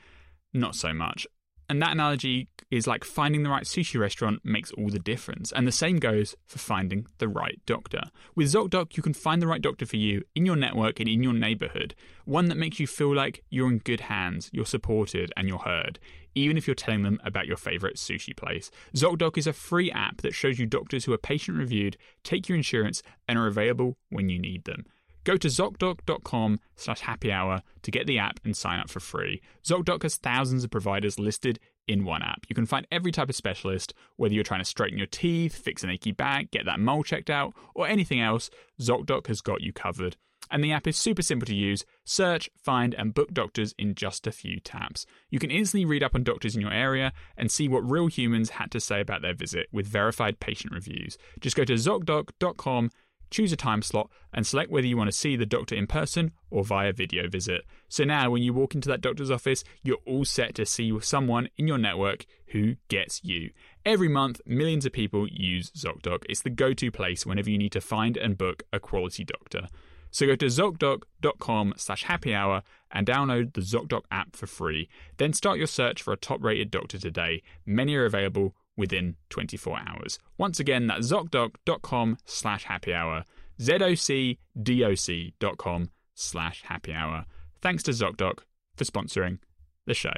Speaker 2: not so much. And that analogy is like finding the right sushi restaurant makes all the difference. And the same goes for finding the right doctor. With ZocDoc, you can find the right doctor for you in your network and in your neighborhood, one that makes you feel like you're in good hands, you're supported, and you're heard, even if you're telling them about your favorite sushi place. ZocDoc is a free app that shows you doctors who are patient reviewed, take your insurance, and are available when you need them. Go to zocdoc.com slash happy hour to get the app and sign up for free. Zocdoc has thousands of providers listed in one app. You can find every type of specialist, whether you're trying to straighten your teeth, fix an achy back, get that mole checked out, or anything else, ZocDoc has got you covered. And the app is super simple to use. Search, find, and book doctors in just a few taps. You can instantly read up on doctors in your area and see what real humans had to say about their visit with verified patient reviews. Just go to zocdoc.com choose a time slot, and select whether you want to see the doctor in person or via video visit. So now, when you walk into that doctor's office, you're all set to see someone in your network who gets you. Every month, millions of people use ZocDoc. It's the go to place whenever you need to find and book a quality doctor. So go to ZocDoc.com slash happy hour and download the ZocDoc app for free. Then start your search for a top rated doctor today. Many are available within 24 hours. Once again, that's zocdoc.com slash happy hour, zocdoc.com slash happy hour. Thanks to ZocDoc for sponsoring the show.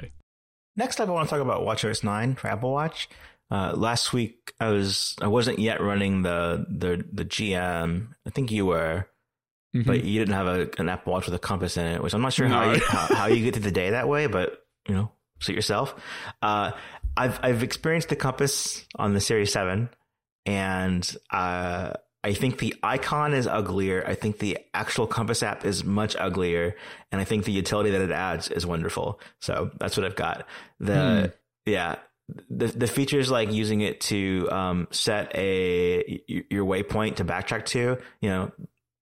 Speaker 1: Next up, I want to talk about WatchOS 9 for Apple Watch. Uh, last week, I was I wasn't yet running the the the GM. I think you were, mm-hmm. but you didn't have a, an Apple Watch with a compass in it, which I'm not sure no. how, you, how, how you (laughs) get through the day that way. But you know, suit yourself. Uh, I've I've experienced the compass on the Series Seven, and uh, I think the icon is uglier. I think the actual compass app is much uglier, and I think the utility that it adds is wonderful. So that's what I've got. The hmm. yeah. The, the features like using it to um, set a your waypoint to backtrack to, you know,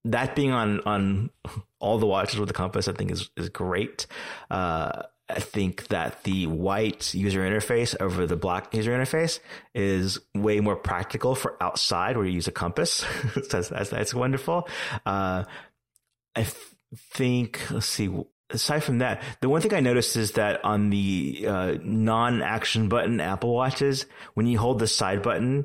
Speaker 1: that being on on (laughs) all the watches with the compass, I think is is great. Uh, I think that the white user interface over the black user interface is way more practical for outside where you use a compass. (laughs) that's, that's, that's, wonderful. Uh, think, let's see, aside from that, the one thing I noticed is that on the uh, non action button Apple Watches, when you hold the side button,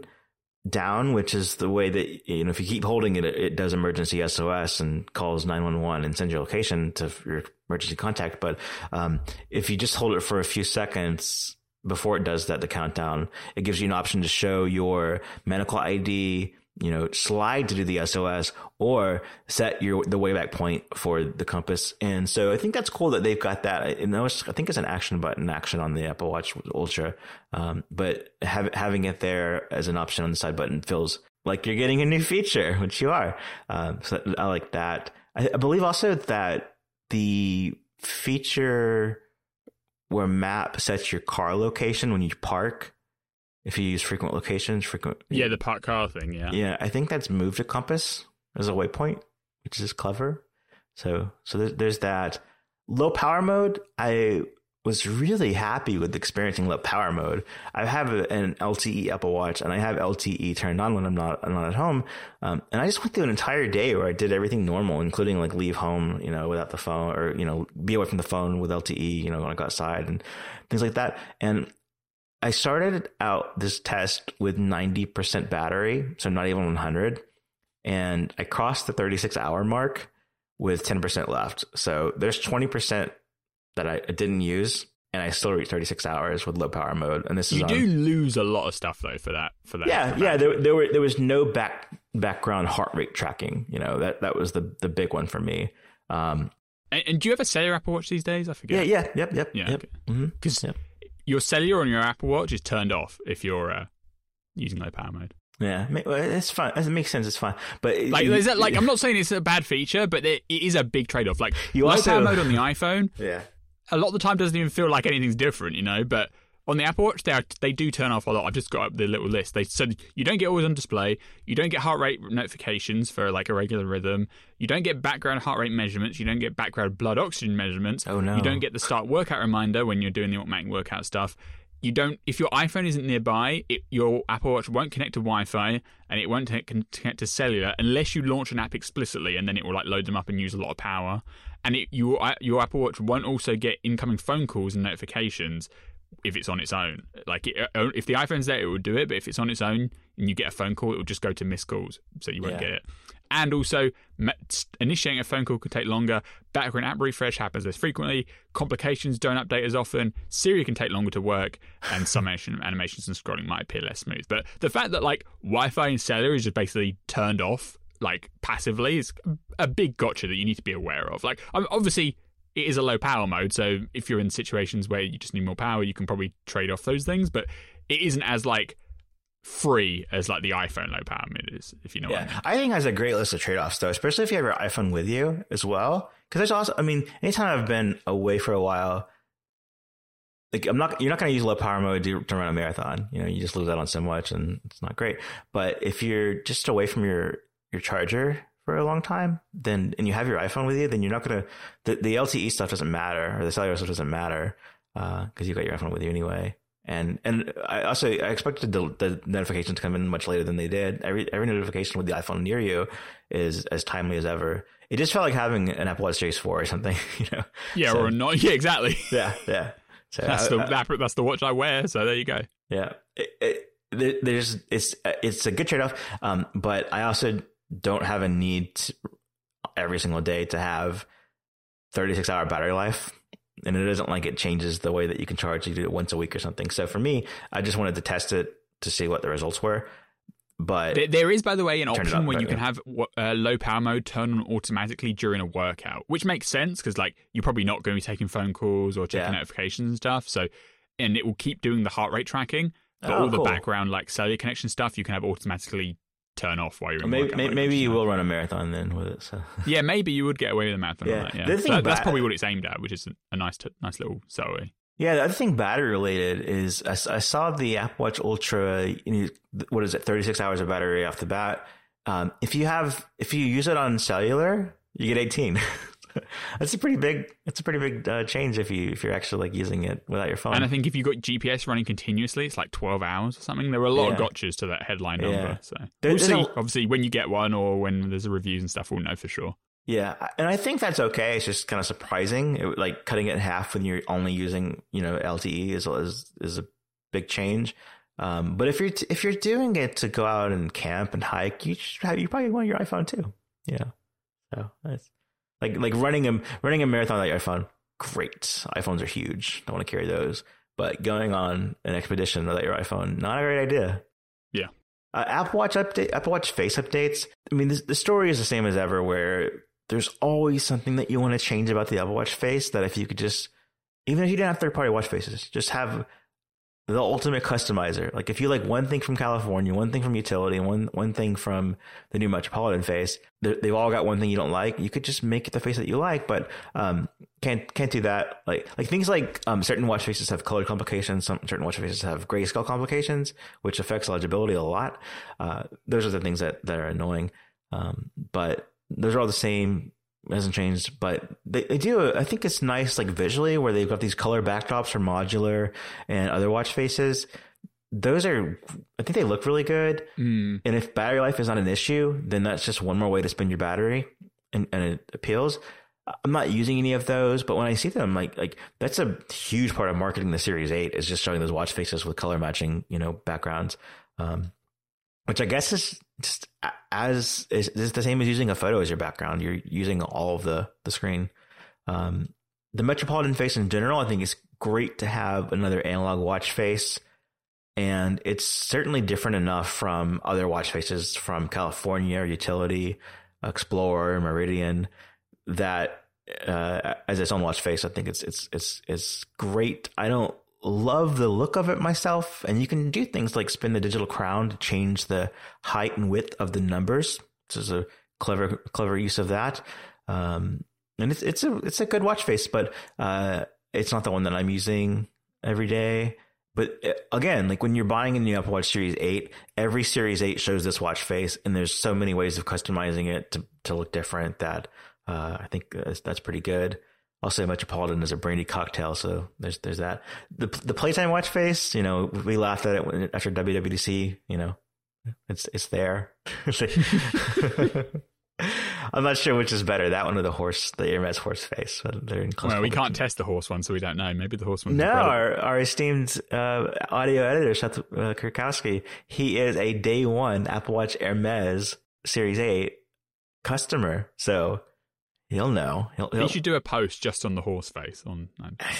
Speaker 1: down, which is the way that, you know, if you keep holding it, it, does emergency SOS and calls 911 and sends your location to your emergency contact. But, um, if you just hold it for a few seconds before it does that, the countdown, it gives you an option to show your medical ID, you know, slide to do the SOS or set your the wayback point for the compass. And so I think that's cool that they've got that. And that was, I think it's an action button action on the Apple Watch Ultra, um, but have, having it there as an option on the side button feels like you're getting a new feature, (laughs) which you are. Um, so I like that. I, I believe also that the feature where map sets your car location when you park if you use frequent locations, frequent
Speaker 2: yeah, the park car thing, yeah,
Speaker 1: yeah. I think that's moved to compass as a waypoint, which is clever. So so there's, there's that low power mode. I was really happy with experiencing low power mode. I have a, an LTE Apple Watch and I have LTE turned on when I'm not I'm not at home, um, and I just went through an entire day where I did everything normal, including like leave home, you know, without the phone, or you know, be away from the phone with LTE, you know, when I got outside and things like that. And I started out this test with 90% battery, so not even 100. And I crossed the 36 hour mark with 10% left. So there's 20% that I didn't use and I still reach 36 hours with low power mode. And this
Speaker 2: you is
Speaker 1: you do on...
Speaker 2: lose a lot of stuff though for that for that.
Speaker 1: Yeah, yeah. There, there were there was no back background heart rate tracking. You know that that was the the big one for me. Um,
Speaker 2: and, and do you ever sell your Apple Watch these days? I forget.
Speaker 1: Yeah, yeah, yep, yep,
Speaker 2: yeah. Because
Speaker 1: yep.
Speaker 2: okay. mm-hmm. yep your cellular on your Apple Watch is turned off if you're uh, using low power mode.
Speaker 1: Yeah, it's fine. It makes sense. It's fine, but
Speaker 2: it, is that, like I'm not (laughs) saying it's a bad feature, but it, it is a big trade-off. Like you low also, power mode on the iPhone,
Speaker 1: (laughs) yeah,
Speaker 2: a lot of the time doesn't even feel like anything's different, you know. But on the Apple Watch, they are, they do turn off a lot. I've just got up the little list. They said you don't get always on display. You don't get heart rate notifications for like a regular rhythm. You don't get background heart rate measurements. You don't get background blood oxygen measurements.
Speaker 1: Oh no!
Speaker 2: You don't get the start workout reminder when you're doing the automatic workout stuff. You don't. If your iPhone isn't nearby, it, your Apple Watch won't connect to Wi-Fi and it won't connect to cellular unless you launch an app explicitly, and then it will like load them up and use a lot of power. And it, your your Apple Watch won't also get incoming phone calls and notifications if it's on its own. Like it, uh, if the iPhone's there, it will do it, but if it's on its own and you get a phone call, it will just go to missed calls, so you won't yeah. get it. And also, initiating a phone call could take longer. Background app refresh happens less frequently. Complications don't update as often. Siri can take longer to work, and some (laughs) animations and scrolling might appear less smooth. But the fact that like Wi-Fi and cellular is just basically turned off like passively is a big gotcha that you need to be aware of. Like obviously it is a low power mode. So if you're in situations where you just need more power, you can probably trade off those things. But it isn't as like free as like the iPhone low power mode is, if you know yeah. I, mean. I
Speaker 1: think that's a great list of trade offs though, especially if you have your iPhone with you as well. Because there's also, I mean, anytime I've been away for a while, like I'm not, you're not going to use low power mode to, to run a marathon. You know, you just lose out on so much, and it's not great. But if you're just away from your your charger, for a long time, then and you have your iPhone with you, then you're not gonna the, the LTE stuff doesn't matter or the cellular stuff doesn't matter because uh, you got your iPhone with you anyway. And and I also I expected the, the notifications to come in much later than they did. Every every notification with the iPhone near you is as timely as ever. It just felt like having an Apple Watch Series Four or something, (laughs) you know.
Speaker 2: Yeah, so, or not. Yeah, exactly.
Speaker 1: Yeah, yeah. (laughs)
Speaker 2: So that's I, the I, that's the watch I wear. So there you go.
Speaker 1: Yeah, it, it, there's it's it's a good trade off. Um, but I also don't have a need to, every single day to have 36 hour battery life. And it isn't like it changes the way that you can charge. You do it once a week or something. So for me, I just wanted to test it to see what the results were. But
Speaker 2: there, there is, by the way, an option up, where you can have uh, low power mode turn on automatically during a workout, which makes sense because like you're probably not going to be taking phone calls or checking yeah. notifications and stuff. So, and it will keep doing the heart rate tracking, but oh, all cool. the background like cellular connection stuff you can have automatically turn off while you're in
Speaker 1: maybe, maybe, maybe you will run a marathon then with it so
Speaker 2: (laughs) yeah maybe you would get away with a marathon yeah, that, yeah. So that's probably what it's aimed at which is a nice t- nice little celery
Speaker 1: yeah the other thing battery related is I, I saw the apple watch ultra what is it 36 hours of battery off the bat um, if you have if you use it on cellular you get 18 (laughs) (laughs) that's a pretty big. It's a pretty big uh, change if you if you're actually like using it without your phone.
Speaker 2: And I think if you've got GPS running continuously, it's like twelve hours or something. There are a lot yeah. of gotchas to that headline number. So there, we'll see. A... Obviously, when you get one or when there's a reviews and stuff, we'll know for sure.
Speaker 1: Yeah, and I think that's okay. It's just kind of surprising. It, like cutting it in half when you're only using you know LTE is is is a big change. Um, but if you're t- if you're doing it to go out and camp and hike, you should have, you probably want your iPhone too. Yeah. So that's like like running a running a marathon on your iPhone, great. iPhones are huge. I want to carry those. But going on an expedition without your iPhone, not a great idea.
Speaker 2: Yeah.
Speaker 1: Uh, Apple Watch update, Apple Watch face updates. I mean, this, the story is the same as ever, where there's always something that you want to change about the Apple Watch face. That if you could just, even if you didn't have third party watch faces, just have the ultimate customizer. Like if you like one thing from California, one thing from utility, one one thing from the new metropolitan face, they've all got one thing you don't like. You could just make it the face that you like, but um, can't can't do that. Like like things like um, certain watch faces have color complications. Some certain watch faces have grayscale complications, which affects legibility a lot. Uh, those are the things that that are annoying. Um, but those are all the same hasn't changed, but they, they do. I think it's nice, like visually, where they've got these color backdrops for modular and other watch faces. Those are, I think they look really good. Mm. And if battery life is not an issue, then that's just one more way to spend your battery, and, and it appeals. I'm not using any of those, but when I see them, like like that's a huge part of marketing the Series Eight is just showing those watch faces with color matching, you know, backgrounds. Um, which I guess is just as is, is the same as using a photo as your background. You're using all of the the screen. Um, the Metropolitan face in general, I think, is great to have another analog watch face, and it's certainly different enough from other watch faces from California Utility, Explorer, Meridian that uh, as its own watch face, I think it's it's it's it's great. I don't love the look of it myself. And you can do things like spin the digital crown to change the height and width of the numbers. This is a clever, clever use of that. Um, and it's, it's a, it's a good watch face, but, uh, it's not the one that I'm using every day. But uh, again, like when you're buying a new Apple Watch Series 8, every Series 8 shows this watch face, and there's so many ways of customizing it to, to look different that uh, I think uh, that's pretty good also Metropolitan is a brandy cocktail, so there's there's that. The the playtime watch face, you know, we laughed at it after WWDC. You know, it's it's there. (laughs) I'm not sure which is better, that one or the horse, the Hermes horse face. But they're in close well,
Speaker 2: we can't test the horse one, so we don't know. Maybe the horse one.
Speaker 1: No, our, our, esteemed uh, audio editor Seth uh, Kirkowski, he is a day one Apple Watch Hermes Series Eight customer. So He'll know. He'll, he'll... He
Speaker 2: should do a post just on the horse face. On (laughs)
Speaker 1: I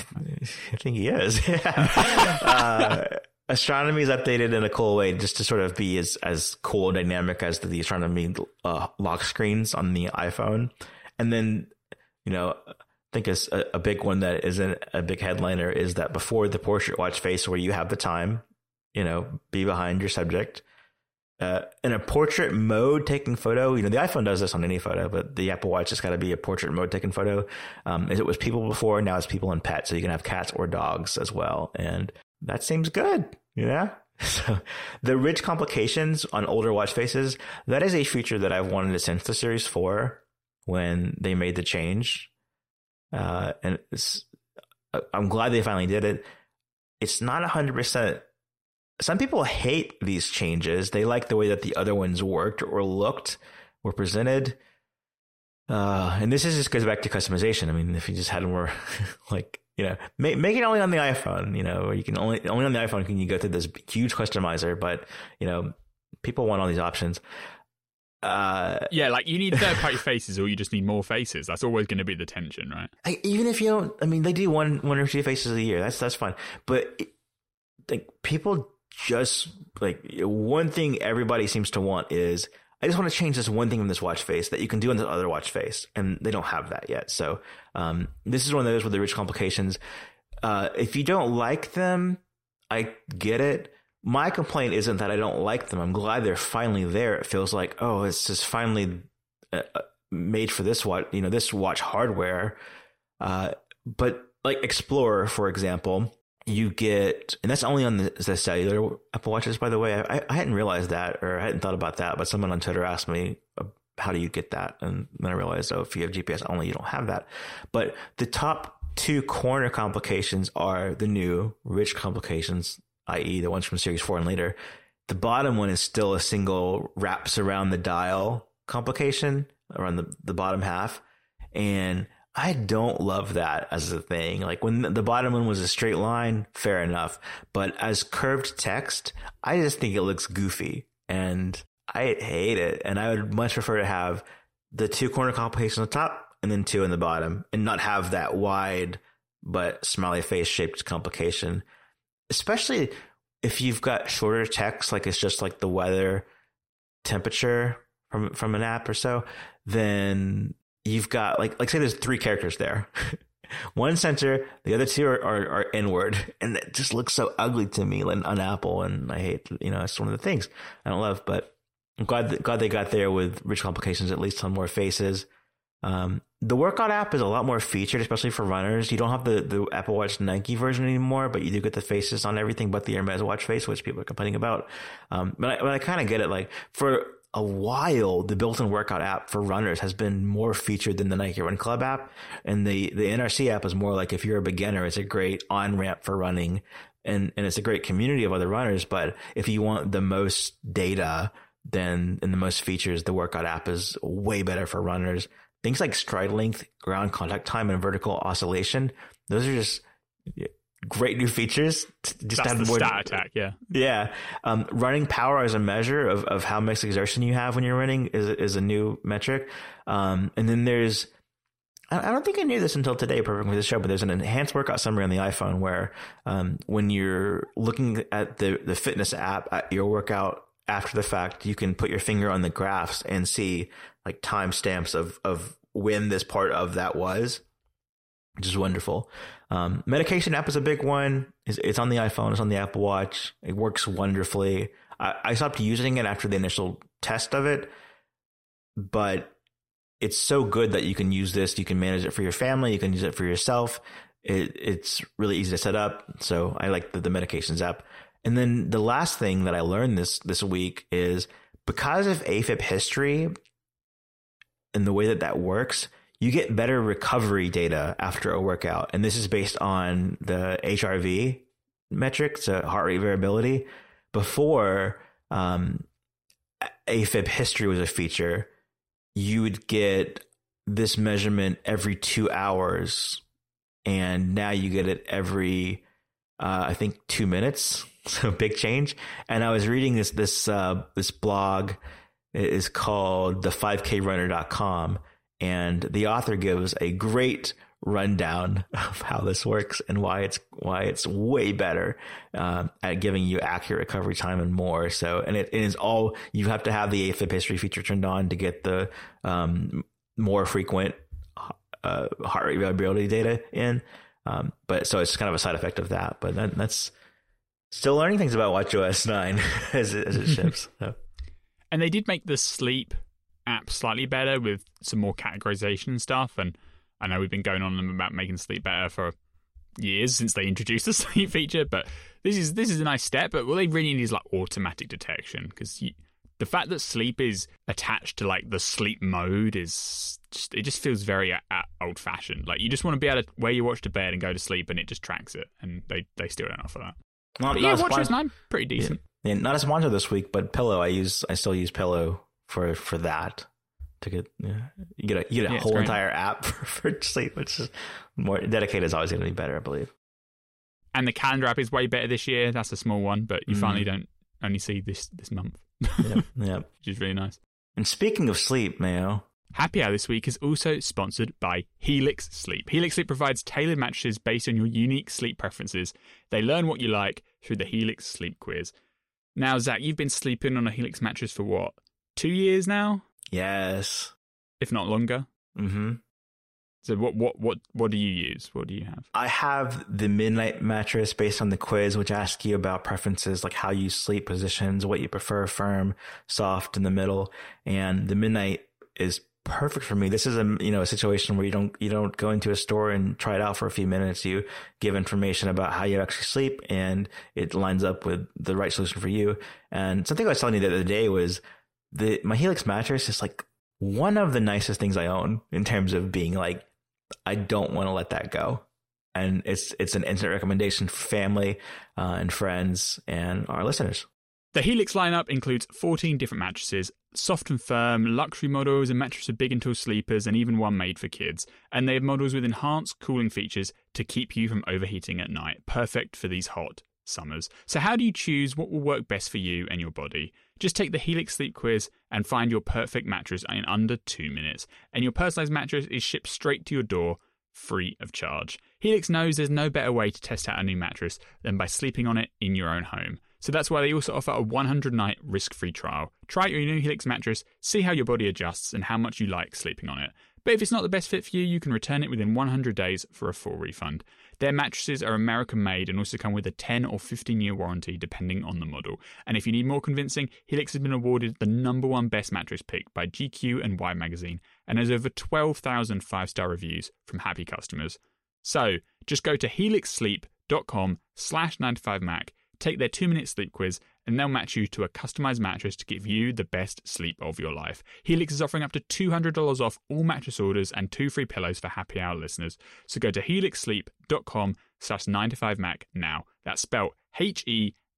Speaker 1: think he is. Yeah. (laughs) uh, astronomy is updated in a cool way, just to sort of be as as cool dynamic as the, astronomy uh, lock screens on the iPhone, and then you know. I think a, a big one that isn't a big headliner is that before the portrait watch face where you have the time, you know, be behind your subject uh, in a portrait mode taking photo, you know, the iPhone does this on any photo, but the Apple Watch has got to be a portrait mode taking photo. Um, as it was people before, now it's people and pets. So you can have cats or dogs as well. And that seems good. Yeah. (laughs) So the rich complications on older watch faces, that is a feature that I've wanted since the Series 4 when they made the change. Uh, and I'm glad they finally did it. It's not 100% some people hate these changes. They like the way that the other ones worked or looked, were presented. Uh, and this is just goes back to customization. I mean, if you just had more (laughs) like you know, make, make it only on the iPhone. You know, you can only only on the iPhone can you go through this huge customizer. But you know, people want all these options.
Speaker 2: Uh, yeah, like you need (laughs) third party faces, or you just need more faces. That's always going to be the tension, right?
Speaker 1: I, even if you don't, I mean, they do one one or two faces a year. That's that's fine. But like people just like one thing everybody seems to want is I just want to change this one thing in this watch face that you can do on this other watch face, and they don't have that yet. So um, this is one of those with the rich complications. Uh, if you don't like them, I get it. My complaint isn't that I don't like them. I'm glad they're finally there. It feels like oh, it's just finally uh, uh made for this watch. You know, this watch hardware. Uh, but like Explorer, for example, you get, and that's only on the, the cellular Apple Watches, by the way. I, I, hadn't realized that or I hadn't thought about that, but someone on Twitter asked me, uh, how do you get that? And then I realized, oh, if you have GPS only, you don't have that. But the top two corner complications are the new rich complications, i.e., the ones from Series 4 and later. The bottom one is still a single wraps around the dial complication around the, the bottom half. And I don't love that as a thing. Like when the bottom one was a straight line, fair enough. But as curved text, I just think it looks goofy and I hate it. And I would much prefer to have the two corner complications on top and then two in the bottom and not have that wide but smiley face shaped complication. Especially if you've got shorter text, like it's just like the weather temperature from from an app or so, then you've got like like say there's three characters there. (laughs) One center, the other two are, are, are, inward, (laughs) and it just looks so ugly to me, like on Apple. And I hate, you know, it's one of the things I don't love. But I'm glad glad they got there with rich complications, at least on more faces. Um, the workout app is a lot more featured, especially for runners. You don't have the, the Apple Watch Nike version anymore, but you do get the faces on everything but the Hermes Watch face, which people are complaining about. Um, but I, but I kind of get it. Like for a while, the built-in workout app for runners has been more featured than the Nike Run Club app, and the the NRC app is more like if you're a beginner, it's a great on ramp for running, and and it's a great community of other runners. But if you want the most data, then and the most features, the workout app is way better for runners. Things like stride length, ground contact time, and vertical oscillation; those are just great new features. just
Speaker 2: That's have more stat attack. Yeah, yeah.
Speaker 1: Um, running power as a measure of, of how much exertion you have when you're running is is a new metric. Um, and then there's I don't think I knew this until today, preparing for this show, but there's an enhanced workout summary on the iPhone where, um, when you're looking at the, the fitness app at your workout after the fact, you can put your finger on the graphs and see like timestamps of, of when this part of that was which is wonderful. Um, medication app is a big one. It's, it's, on the iPhone. It's on the Apple Watch. It works wonderfully. I, I, stopped using it after the initial test of it, but it's so good that you can use this. You can manage it for your family. You can use it for yourself. It, it's really easy to set up. So I like the, the medications app. And then the last thing that I learned this this week is because of AFib history and the way that that works – you get better recovery data after a workout. And this is based on the HRV metric, so heart rate variability. Before um, AFib history was a feature, you would get this measurement every two hours. And now you get it every, uh, I think, two minutes. (laughs) So big change. And I was reading this, this, uh, this blog is called the 5krunner.com and the author gives a great rundown of how this works and why it's why it's way better uh, at giving you accurate recovery time and more. So, and it, it is all you have to have the AFib history feature turned on to get the um, more frequent uh, heart rate variability data in. Um, but so it's kind of a side effect of that. But that's still learning things about WatchOS nine (laughs) as, it, as it (laughs) ships. So.
Speaker 2: And they did make the sleep app slightly better with some more categorization stuff. And I know we've been going on about making sleep better for years since they introduced the (laughs) sleep feature, but this is this is a nice step. But what they really need is like automatic detection because the fact that sleep is attached to like the sleep mode is just, it just feels very uh, uh old fashioned. Like you just want to be able to where you watch to bed and go to sleep, and it just tracks it. And they they still don't offer that. Not, but not yeah, watches, one, I'm pretty decent.
Speaker 1: Yeah, yeah, not as Wanto this week, but Pillow. I use I still use Pillow for for that to get yeah, you get a, you get a yeah, whole entire app (laughs) for, for sleep, which is more dedicated is always going to be better, I believe.
Speaker 2: And the calendar app is way better this year. That's a small one, but you mm. finally don't only see this this month.
Speaker 1: (laughs) yep.
Speaker 2: which is really nice.
Speaker 1: And speaking of sleep, Mayo.
Speaker 2: Happy Hour this week is also sponsored by Helix Sleep. Helix Sleep provides tailored mattresses based on your unique sleep preferences. They learn what you like through the Helix Sleep Quiz. Now, Zac, you've been sleeping on a Helix mattress for what? two years now.
Speaker 1: Yes,
Speaker 2: if not longer.
Speaker 1: Mm-hmm.
Speaker 2: So what what what what do you use? What do you have?
Speaker 1: I have the midnight mattress based on the quiz, which asks you about preferences like how you sleep, positions, what you prefer, firm, soft, in the middle, and the midnight is perfect for me. This is a you know a situation where you don't you don't go into a store and try it out for a few minutes. You give information about how you actually sleep, and it lines up with the right solution for you. And something I was telling you the other day was the my Helix mattress is like one of the nicest things I own in terms of being like I don't want to let that go. And it's it's an instant recommendation for family uh, and friends and our listeners.
Speaker 2: The Helix lineup includes 14 different mattresses, soft and firm, luxury models, a mattress for big and tall sleepers, and even one made for kids. And they have models with enhanced cooling features to keep you from overheating at night, perfect for these hot summers. So, how do you choose what will work best for you and your body? Just take the Helix Sleep Quiz and find your perfect mattress in under two minutes. And your personalized mattress is shipped straight to your door free of charge. Helix knows there's no better way to test out a new mattress than by sleeping on it in your own home. So that's why they also offer a 100 night risk free trial. Try your new Helix mattress, see how your body adjusts and how much you like sleeping on it. But if it's not the best fit for you, you can return it within 100 days for a full refund. Their mattresses are American made and also come with a 10 or 15 year warranty depending on the model. And if you need more convincing, Helix has been awarded the number one best mattress pick by GQ and Wired magazine and has over 12,000 five star reviews from happy customers. So just go to helixsleep.com slash 9to5mac, take their two minute sleep quiz and they'll match you to a customized mattress to give you the best sleep of your life. Helix is offering up to $200 off all mattress orders and two free pillows for happy hour listeners. So go to helixsleep.com slash 9to5mac now. That's spelled H-E-L-I-X-S-L-E-E-P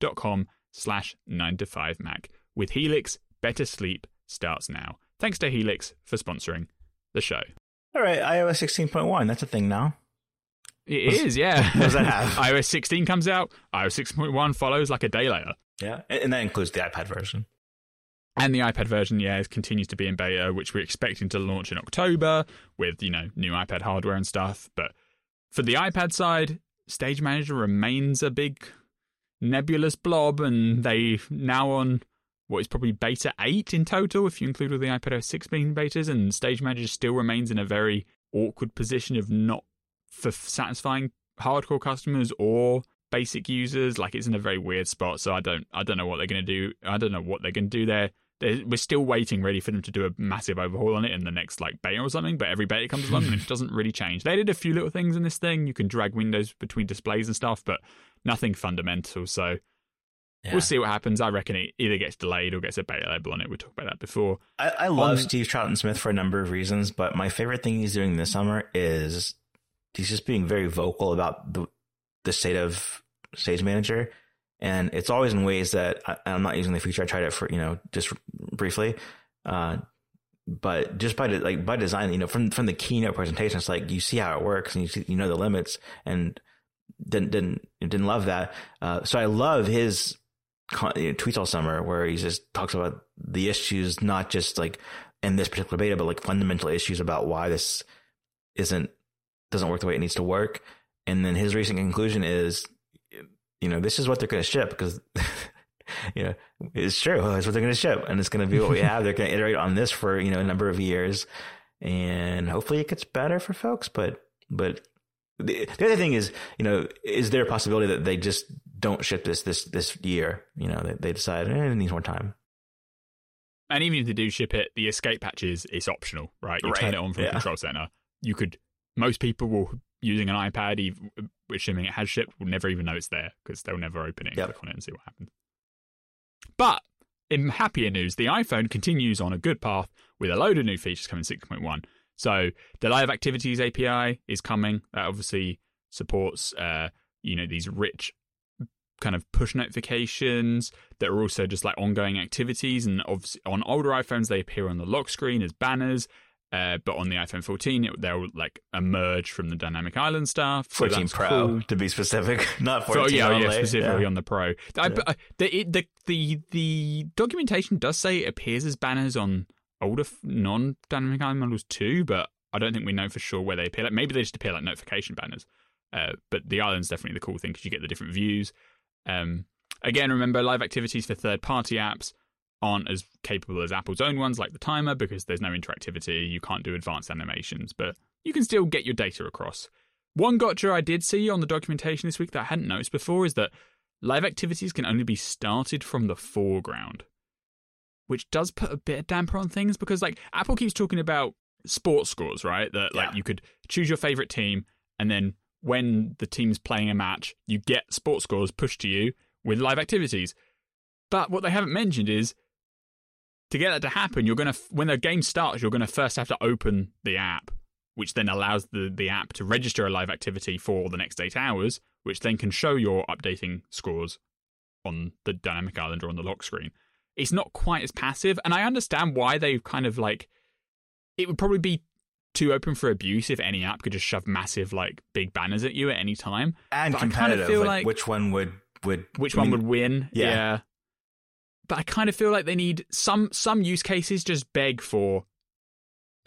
Speaker 2: dot com slash 9to5mac. With Helix, better sleep starts now. Thanks to Helix for sponsoring the show.
Speaker 1: All right, iOS 16.1, that's a thing now.
Speaker 2: It what is, yeah. What does that have? (laughs) iOS 16 comes out. iOS 6.1 follows like a day later.
Speaker 1: Yeah, and that includes the iPad version.
Speaker 2: And the iPad version, yeah, continues to be in beta, which we're expecting to launch in October with you know new iPad hardware and stuff. But for the iPad side, Stage Manager remains a big nebulous blob, and they now on what is probably beta 8 in total, if you include all the iPad OS 6 being betas, and Stage Manager still remains in a very awkward position of not for satisfying hardcore customers or basic users. Like it's in a very weird spot. So I don't I don't know what they're going to do. I don't know what they're going to do there. They're, we're still waiting really for them to do a massive overhaul on it in the next like beta or something. But every beta comes along and it (laughs) doesn't really change. They did a few little things in this thing. You can drag windows between displays and stuff, but nothing fundamental. So. Yeah. We'll see what happens. I reckon it either gets delayed or gets a beta label on it. We talked about that before.
Speaker 1: I, I love on, Steve Troughton-Smith for a number of reasons, but my favorite thing he's doing this summer is he's just being very vocal about the the state of Stage Manager, and it's always in ways that I, am not using the feature. I tried it for you know just briefly, uh, but just by de- like by design, you know, from from the keynote presentation, it's like you see how it works and you see, you know the limits, and didn't didn't didn't love that. Uh, so I love his con- you know, tweets all summer where he just talks about the issues, not just like in this particular beta, but like fundamental issues about why this isn't doesn't work the way it needs to work. And then his recent conclusion is, you know, this is what they're going to ship because, (laughs) you know, it's true. Oh, it's what they're going to ship and it's going to be what we (laughs) have. they're going to iterate on this for, you know, a number of years and hopefully it gets better for folks. But, but the, the other thing is, you know, is there a possibility that they just don't ship this, this, this year? You know, they, they decide eh, it needs more time.
Speaker 2: And even if they do ship it, the escape patches, it's optional, right? You right. turn it on from yeah. the control center. You could most people will using an iPad, even, assuming it has shipped, will never even know it's there because they'll never open it and yep. click on it and see what happens. But in happier news, the iPhone continues on a good path with a load of new features coming 6.1. So the Live Activities API is coming. That obviously supports uh, you know these rich kind of push notifications that are also just like ongoing activities and obviously on older iPhones they appear on the lock screen as banners uh, but on the iPhone 14, it, they'll like emerge from the dynamic island stuff.
Speaker 1: 14 Pro,
Speaker 2: cool.
Speaker 1: to be specific, (laughs) not 14 so, yeah, yeah,
Speaker 2: specifically yeah. on the Pro. yeah. I, the, it, the, the the documentation does say it appears as banners on older non dynamic island models too, but I don't think we know for sure where they appear. Like maybe they just appear like notification banners. Uh, but the island's definitely the cool thing because you get the different views. Um, again, remember live activities for third party apps aren't as capable as Apple's own ones, like the timer, because there's no interactivity. You can't do advanced animations, but you can still get your data across. One gotcha I did see on the documentation this week that I hadn't noticed before is that live activities can only be started from the foreground, which does put a bit of damper on things because, like, Apple keeps talking about sports scores, right? That, like, yeah. you could choose your favorite team and then when the team's playing a match, you get sports scores pushed to you with live activities. But what they haven't mentioned is to get that to happen, you're gonna when the game starts, you're gonna first have to open the app, which then allows the the app to register a live activity for the next eight hours, which then can show your updating scores on the dynamic island or on the lock screen. It's not quite as passive, and I understand why they kind of like it would probably be too open for abuse if any app could just shove massive like big banners at you at any time.
Speaker 1: And but competitive, I kind of feel like, like which one would would
Speaker 2: which I mean, one would win? Yeah. yeah but I kind of feel like they need some some use cases just beg for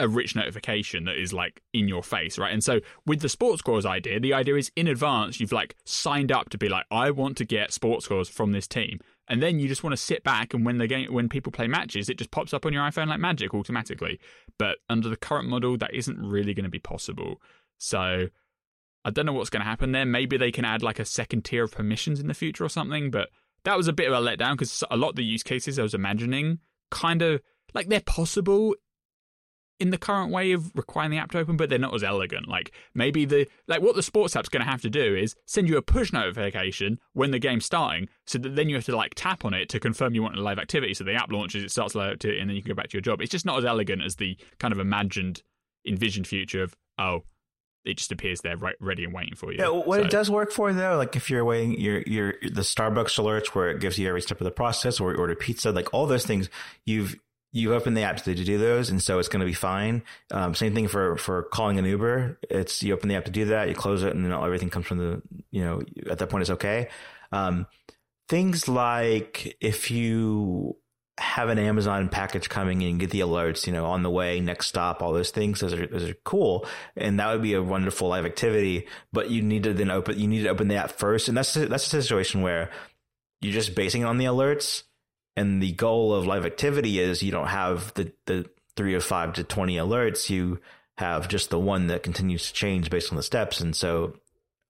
Speaker 2: a rich notification that is like in your face, right? And so with the sports scores idea, the idea is in advance you've like signed up to be like, I want to get sports scores from this team. And then you just want to sit back and when the game when people play matches, it just pops up on your iPhone like magic automatically. But under the current model, that isn't really going to be possible. So I don't know what's going to happen there. Maybe they can add like a second tier of permissions in the future or something, but that was a bit of a letdown because a lot of the use cases I was imagining kind of like they're possible in the current way of requiring the app to open, but they're not as elegant. Like maybe the like what the sports app's going to have to do is send you a push notification when the game's starting, so that then you have to like tap on it to confirm you want a live activity. So the app launches, it starts live activity, and then you can go back to your job. It's just not as elegant as the kind of imagined, envisioned future of oh, it just appears there right ready and waiting for you. Yeah,
Speaker 1: what so. it does work for though, like if you're waiting your your the Starbucks alerts where it gives you every step of the process or order pizza, like all those things, you've you open the app to do those, and so it's going to be fine. Um, same thing for for calling an Uber. It's you open the app to do that, you close it, and then everything comes from the you know at that point it's okay. Um, things like if you have an Amazon package coming in, get the alerts, you know, on the way, next stop, all those things. Those are, those are cool. And that would be a wonderful live activity, but you need to then open, you need to open the app first. And that's, that's a situation where you're just basing it on the alerts. And the goal of live activity is you don't have the, the three or five to 20 alerts. You have just the one that continues to change based on the steps. And so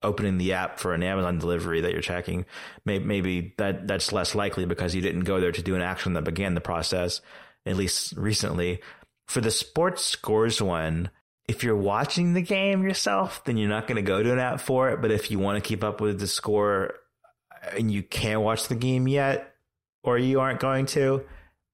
Speaker 1: opening the app for an Amazon delivery that you're checking, may, maybe that that's less likely because you didn't go there to do an action that began the process, at least recently. For the sports scores one, if you're watching the game yourself, then you're not going to go to an app for it. But if you want to keep up with the score uh, and you can't watch the game yet, or you aren't going to,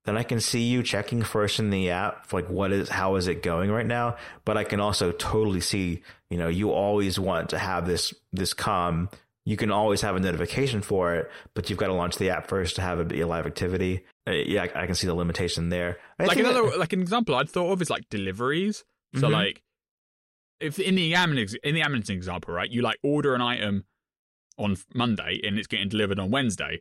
Speaker 1: then I can see you checking first in the app, like what is, how is it going right now? But I can also totally see you know, you always want to have this, this come. You can always have a notification for it, but you've got to launch the app first to have it be a live activity. Uh, yeah, I, I, can see the limitation there. I
Speaker 2: like another, that- like an example I'd thought of is like deliveries. So mm-hmm. like, if in the Amazon in the Amazon example, right, you like order an item on Monday and it's getting delivered on Wednesday.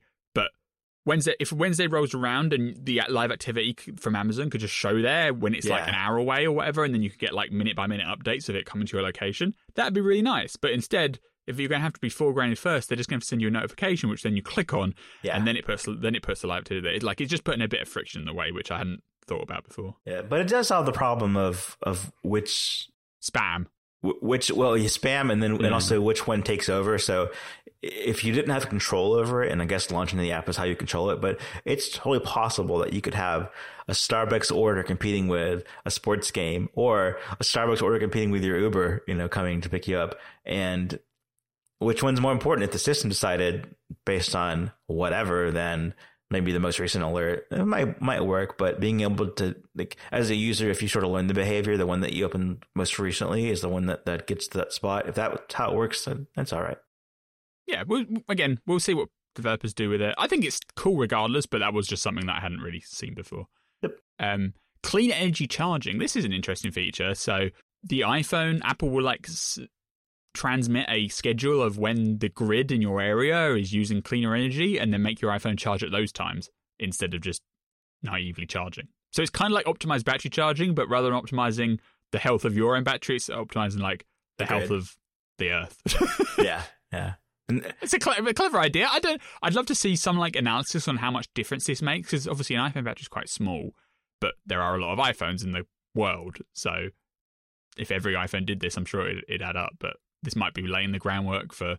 Speaker 2: Wednesday, if Wednesday rolls around and the live activity from Amazon could just show there when it's yeah. like an hour away or whatever, and then you could get like minute by minute updates of it coming to your location, that'd be really nice. But instead, if you're going to have to be foregrounded first, they're just going to send you a notification, which then you click on, yeah. and then it puts then it puts the live activity. It's like it's just putting a bit of friction in the way, which I hadn't thought about before.
Speaker 1: Yeah, but it does solve the problem of of which
Speaker 2: spam
Speaker 1: which well you spam and then mm-hmm. and also mm. which one takes over so if you didn't have control over it and i guess launching the app is how you control it but it's totally possible that you could have a starbucks order competing with a sports game or a starbucks order competing with your uber you know coming to pick you up and which one's more important if the system decided based on whatever then maybe the most recent alert it might might work, but being able to like as a user, if you sort of learn the behavior, the one that you opened most recently is the one that that gets to that spot. If that's how it works, then that's all right.
Speaker 2: Yeah, we'll, again, we'll see what developers do with it. I think it's cool regardless, but that was just something that I hadn't really seen before. Yep. Um, clean energy charging. This is an interesting feature. So the iPhone, Apple will like transmit a schedule of when the grid in your area is using cleaner energy and then make your iPhone charge at those times instead of just naively charging. So it's kind of like optimized battery charging, but rather than optimizing the health of your own battery, it's optimizing like the health of the earth.
Speaker 1: (laughs) yeah, (laughs) yeah. it's
Speaker 2: a clever, a clever idea. I don't. I'd love to see some like analysis on how much difference this makes, because obviously an iPhone battery is quite small, but there are a lot of iPhones in the world. So if every iPhone did this, I'm sure it, it'd add up. But this might be laying the groundwork for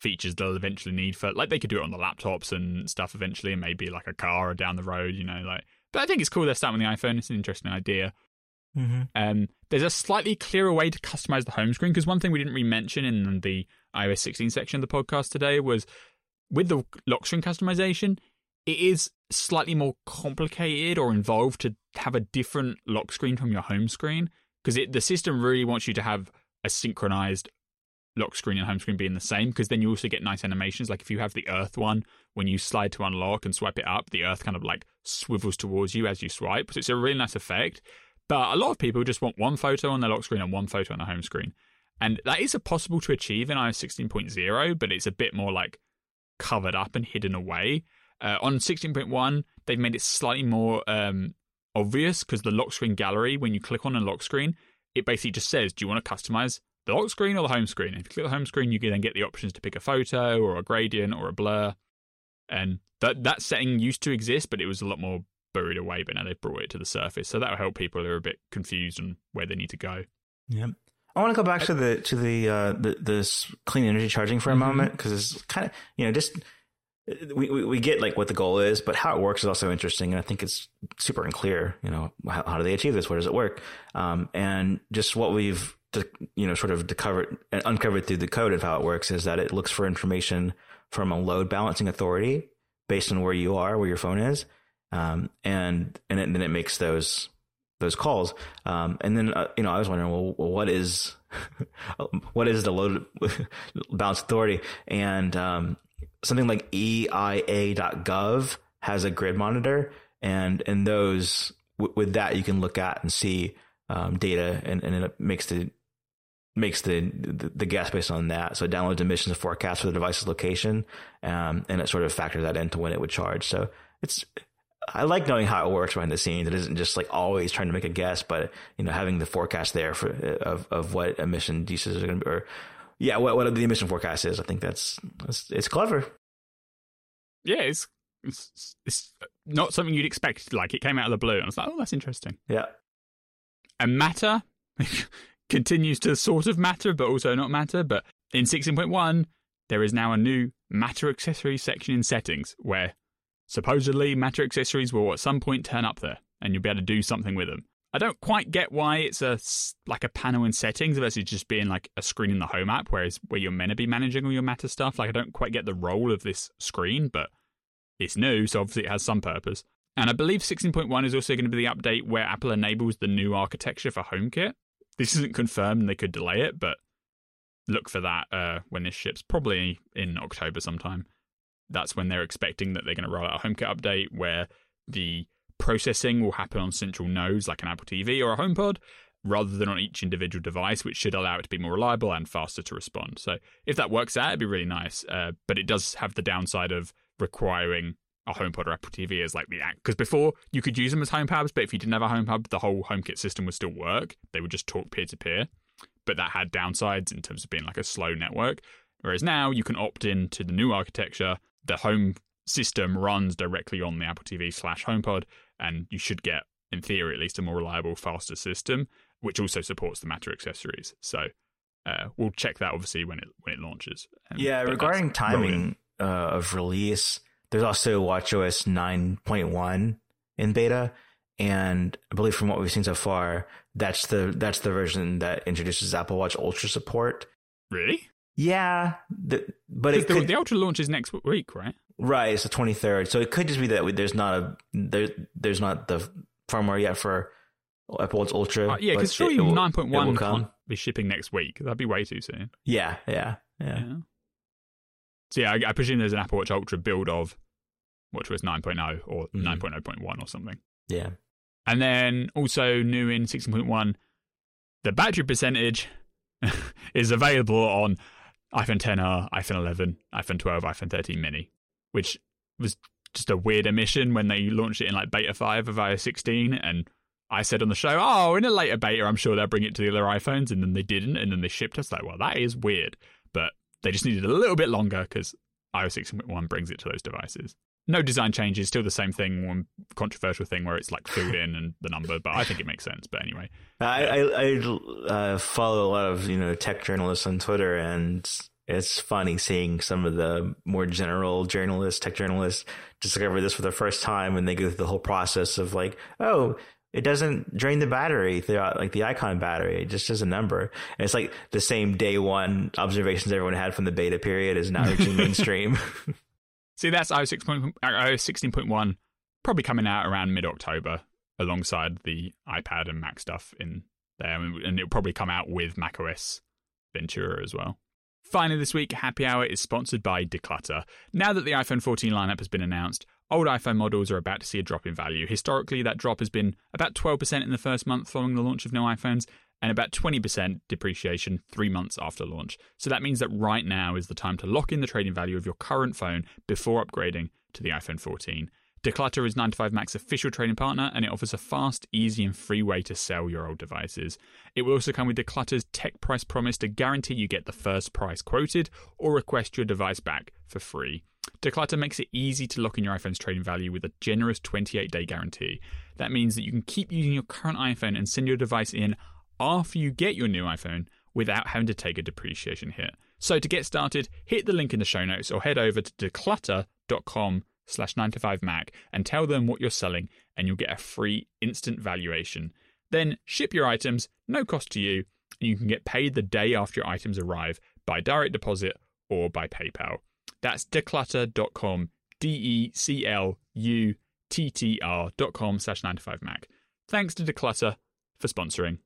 Speaker 2: features they'll eventually need for like they could do it on the laptops and stuff eventually and maybe like a car or down the road you know like but i think it's cool they're starting with the iphone it's an interesting idea mm-hmm. um, there's a slightly clearer way to customize the home screen because one thing we didn't really mention in the ios 16 section of the podcast today was with the lock screen customization it is slightly more complicated or involved to have a different lock screen from your home screen because the system really wants you to have a synchronized lock screen and home screen being the same because then you also get nice animations. Like if you have the Earth one, when you slide to unlock and swipe it up, the Earth kind of like swivels towards you as you swipe. So it's a really nice effect. But a lot of people just want one photo on their lock screen and one photo on the home screen. And that is possible to achieve in iOS 16.0, but it's a bit more like covered up and hidden away. Uh, on 16.1, they've made it slightly more um, obvious because the lock screen gallery, when you click on a lock screen, it basically just says, Do you want to customize the lock screen or the home screen. If you click the home screen, you can then get the options to pick a photo or a gradient or a blur. And that that setting used to exist, but it was a lot more buried away. But now they've brought it to the surface, so that will help people who are a bit confused on where they need to go.
Speaker 1: Yeah, I want to go back to the to the uh, the this clean energy charging for a mm-hmm. moment because it's kind of you know just we, we, we get like what the goal is, but how it works is also interesting, and I think it's super unclear. You know, how, how do they achieve this? Where does it work? Um, and just what we've to, you know, sort of discovered and through the code of how it works is that it looks for information from a load balancing authority based on where you are, where your phone is, um, and and then it makes those those calls. Um, and then uh, you know I was wondering, well, what is (laughs) what is the load (laughs) balance authority? And um, something like EIA.gov has a grid monitor, and and those w- with that you can look at and see um, data, and, and it makes the makes the, the, the guess based on that. So it downloads emissions forecast for the device's location, um, and it sort of factors that into when it would charge. So it's I like knowing how it works behind the scenes. It isn't just like always trying to make a guess, but you know having the forecast there for of of what emission uses are going to be. Or, yeah, what what the emission forecast is. I think that's, it's clever.
Speaker 2: Yeah, it's, it's it's not something you'd expect. Like it came out of the blue, and I was like, oh, that's interesting.
Speaker 1: Yeah.
Speaker 2: And matter (laughs) continues to sort of matter, but also not matter. But in 16.1, there is now a new matter accessories section in settings where supposedly matter accessories will at some point turn up there and you'll be able to do something with them. I don't quite get why it's a like a panel in settings versus just being like a screen in the home app, whereas where you're meant to be managing all your matter stuff. Like I don't quite get the role of this screen, but it's new, so obviously it has some purpose. And I believe 16.1 is also going to be the update where Apple enables the new architecture for HomeKit this isn't confirmed and they could delay it, but look for that uh, when this ships, probably in October sometime. That's when they're expecting that they're going to roll out a HomeKit update where the processing will happen on central nodes like an Apple TV or a HomePod rather than on each individual device, which should allow it to be more reliable and faster to respond. So if that works out, it'd be really nice. Uh, but it does have the downside of requiring a HomePod or Apple TV is like the act. Because before you could use them as home hubs, but if you didn't have a hub, the whole HomeKit system would still work. They would just talk peer to peer, but that had downsides in terms of being like a slow network. Whereas now you can opt in to the new architecture. The home system runs directly on the Apple TV slash HomePod, and you should get, in theory at least, a more reliable, faster system, which also supports the Matter accessories. So uh, we'll check that obviously when it when it launches.
Speaker 1: Um, yeah, regarding timing uh, of release, there's also WatchOS 9.1 in beta. And I believe from what we've seen so far, that's the that's the version that introduces Apple Watch Ultra support.
Speaker 2: Really?
Speaker 1: Yeah, the, but it could,
Speaker 2: the, Ultra launch is next week, right?
Speaker 1: Right, it's the twenty third. So it could just be that there's not a there there's not the firmware yet for Apple Watch Ultra. Uh,
Speaker 2: yeah, because surely nine point one can't be shipping next week. That'd be way too
Speaker 1: soon. Yeah, yeah, yeah. yeah
Speaker 2: so yeah, I, I, presume there's an Apple Watch Ultra build of watchOS 9.0 or mm. Mm-hmm. 9.0.1 or something.
Speaker 1: Yeah.
Speaker 2: And then also new in 16.1, the battery percentage (laughs) is available on iPhone 10R, iPhone 11, iPhone 12, iPhone 13 mini, which was just a weird omission when they launched it in like beta 5 of iOS 16 and I said on the show, oh, in a later beta, I'm sure they'll bring it to the other iPhones. And then they didn't. And then they shipped us. Like, well, that is weird. But they just needed a little bit longer because iOS 6.1 brings it to those devices. No design changes, still the same thing, one controversial thing where it's like filled in and the number, but I think it makes sense. But anyway.
Speaker 1: I, I, I uh, follow a lot of, you know, tech journalists on Twitter and it's funny seeing some of the more general journalists, tech journalists discover this for the first time and they go through the whole process of like, oh, it doesn't drain the battery throughout like the icon battery. It just is a number. And it's like the same day one observations everyone had from the beta period is now reaching (laughs) mainstream.
Speaker 2: See, that's iOS, 6 point, uh, iOS 16.1 probably coming out around mid October alongside the iPad and Mac stuff in there. And it'll probably come out with macOS Ventura as well. Finally, this week, Happy Hour is sponsored by Decluttr. Now that the iPhone 14 lineup has been announced, Old iPhone models are about to see a drop in value. Historically, that drop has been about 12% in the first month following the launch of new iPhones and about 20% depreciation three months after launch. So that means that right now is the time to lock in the trading value of your current phone before upgrading to the iPhone 14. Decluttr is 9to5 Mac's official trading partner and it offers a fast, easy, and free way to sell your old devices. It will also come with Decluttr's tech price promise to guarantee you get the first price quoted or request your device back for free. Decluttr makes it easy to lock in your iPhone's trading value with a generous 28 day guarantee. That means that you can keep using your current iPhone and send your device in after you get your new iPhone without having to take a depreciation hit. So to get started, hit the link in the show notes or head over to decluttr.com slash 9to5mac and tell them what you're selling and you'll get a free instant valuation. Then ship your items, no cost to you, and you can get paid the day after your items arrive by direct deposit or by PayPal. That's decluttr.com, D E C L U T T R.com slash 9to5 mac Thanks to Decluttr for sponsoring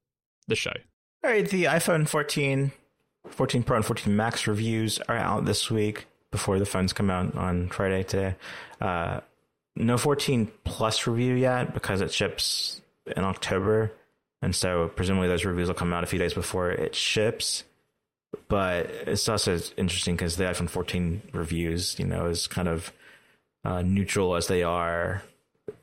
Speaker 2: the show.
Speaker 1: All right, the iPhone 14, 14 Pro, and 14 Max reviews are out this week before the phones come out on Friday today. Uh, no 14 Plus review yet because it ships in October. And so presumably those reviews will come out a few days before it ships. But it's also interesting because the iPhone 14 reviews, you know, is kind of uh, neutral as they are.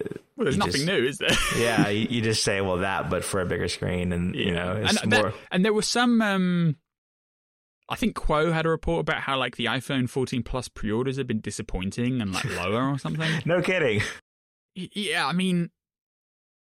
Speaker 2: Well, there's you nothing just, new, is there?
Speaker 1: (laughs) yeah, you, (laughs) you, just say, well, that, but for a bigger screen, and yeah. you know, it's and more. There,
Speaker 2: and there was some. Um, I think Kuo had a report about how like the iPhone 14 Plus pre-orders have been disappointing and like lower or something.
Speaker 1: (laughs) no kidding.
Speaker 2: Yeah, I mean,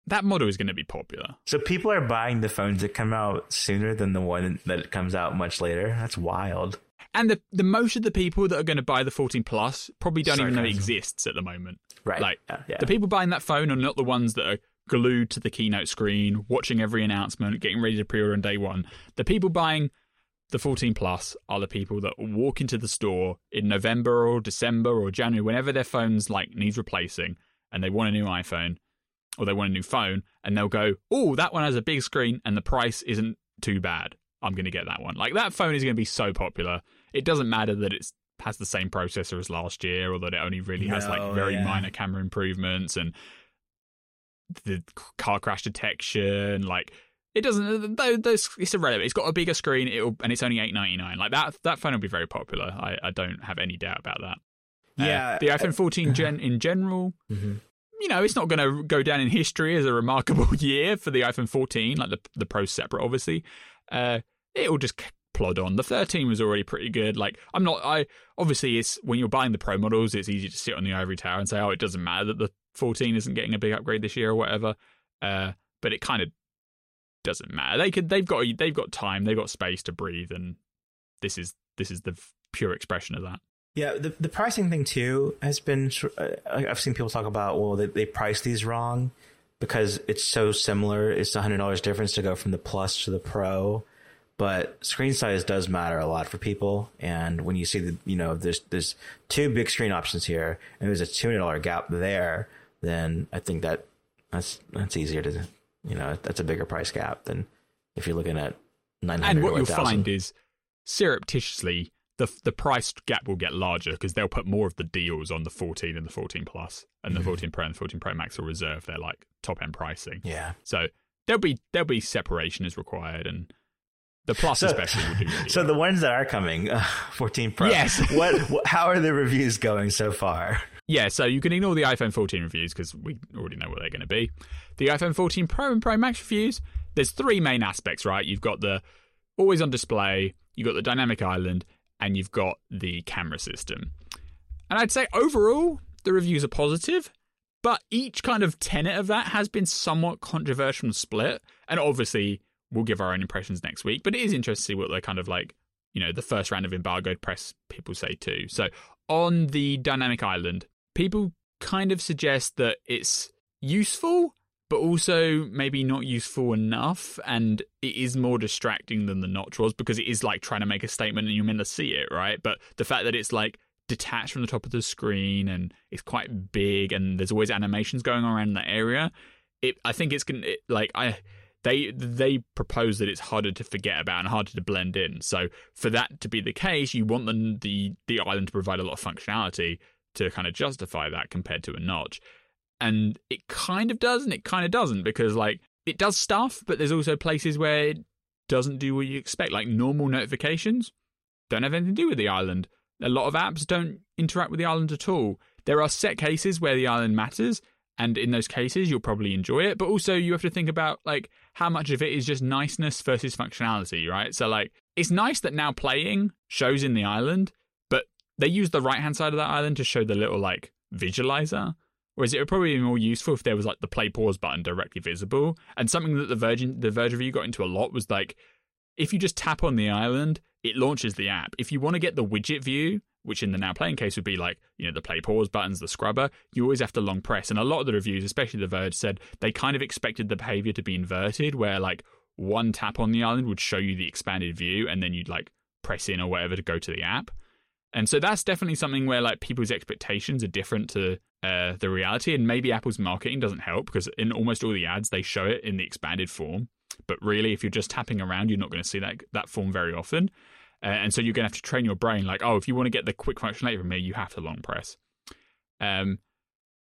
Speaker 2: that model is going to be popular.
Speaker 1: So people are buying the phones that come out sooner than the one that comes out much later. That's wild.
Speaker 2: And the the most of the people that are going to buy the 14 Plus probably don't Sarcasm. even know it exists at the moment.
Speaker 1: Right. Like yeah, yeah.
Speaker 2: the people buying that phone are not the ones that are glued to the keynote screen, watching every announcement, getting ready to pre-order on day one. The people buying the 14 Plus are the people that walk into the store in November or December or January, whenever their phones like needs replacing, and they want a new iPhone or they want a new phone and they'll go, oh, that one has a big screen and the price isn't too bad. I'm going to get that one. Like that phone is going to be so popular. It doesn't matter that it has the same processor as last year or that it only really no, has like very yeah. minor camera improvements and the car crash detection. Like it doesn't. Those it's irrelevant. It's got a bigger screen. It'll and it's only eight ninety nine. Like that that phone will be very popular. I, I don't have any doubt about that.
Speaker 1: Uh, yeah,
Speaker 2: uh, the iPhone 14 (clears throat) gen in general. Mm-hmm you know, it's not going to go down in history as a remarkable (laughs) year for the iPhone 14, like the the Pro separate, obviously. Uh, it'll just plod on. The 13 was already pretty good. Like, I'm not. I obviously it's when you're buying the Pro models, it's easy to sit on the ivory tower and say, oh, it doesn't matter that the 14 isn't getting a big upgrade this year or whatever. Uh, but it kind of doesn't matter. They could. They've got. They've got time. They've got space to breathe, and this is this is the pure expression of that.
Speaker 1: Yeah, the, the pricing thing too has been. Uh, I've seen people talk about well, they, they price these wrong because it's so similar. It's a hundred dollars difference to go from the plus to the pro, but screen size does matter a lot for people. And when you see the you know there's there's two big screen options here, and there's a two hundred dollar gap there, then I think that that's that's easier to you know that's a bigger price gap than if you're looking at nine hundred. And what
Speaker 2: you'll
Speaker 1: find
Speaker 2: is surreptitiously the the price gap will get larger because they'll put more of the deals on the 14 and the 14 plus, and the mm-hmm. 14 Pro and the 14 Pro Max will reserve their like top end pricing.
Speaker 1: Yeah.
Speaker 2: So there'll be there'll be separation is required and. The plus so, especially
Speaker 1: would do. Really (laughs) so well. the ones that are coming, uh, 14 Pro. Yes. (laughs) what? How are the reviews going so far?
Speaker 2: Yeah, so you can ignore the iPhone 14 reviews because we already know what they're going to be. The iPhone 14 Pro and Pro Max reviews. There's three main aspects, right? You've got the always on display, you've got the dynamic island, and you've got the camera system. And I'd say overall, the reviews are positive, but each kind of tenet of that has been somewhat controversial and split. And obviously, we'll give our own impressions next week, but it is interesting to see what the kind of like, you know, the first round of embargoed press people say too. So on the Dynamic Island, people kind of suggest that it's useful, but also maybe not useful enough. And it is more distracting than the notch was because it is like trying to make a statement and you're meant to see it, right? But the fact that it's like detached from the top of the screen and it's quite big and there's always animations going around that area, it I think it's gonna it, like I they they propose that it's harder to forget about and harder to blend in. So for that to be the case, you want the the, the island to provide a lot of functionality to kind of justify that compared to a notch and it kind of does and it kind of doesn't because like it does stuff but there's also places where it doesn't do what you expect like normal notifications don't have anything to do with the island a lot of apps don't interact with the island at all there are set cases where the island matters and in those cases you'll probably enjoy it but also you have to think about like how much of it is just niceness versus functionality right so like it's nice that now playing shows in the island but they use the right hand side of that island to show the little like visualizer Whereas it would probably be more useful if there was like the play pause button directly visible. And something that the Virgin the Verge review got into a lot was like if you just tap on the island, it launches the app. If you want to get the widget view, which in the now playing case would be like, you know, the play pause buttons, the scrubber, you always have to long press. And a lot of the reviews, especially The Verge, said they kind of expected the behavior to be inverted, where like one tap on the island would show you the expanded view and then you'd like press in or whatever to go to the app. And so that's definitely something where like people's expectations are different to uh, the reality. And maybe Apple's marketing doesn't help because in almost all the ads, they show it in the expanded form. But really, if you're just tapping around, you're not going to see that, that form very often. Uh, and so you're going to have to train your brain like, oh, if you want to get the quick functionality from me, you have to long press. Um,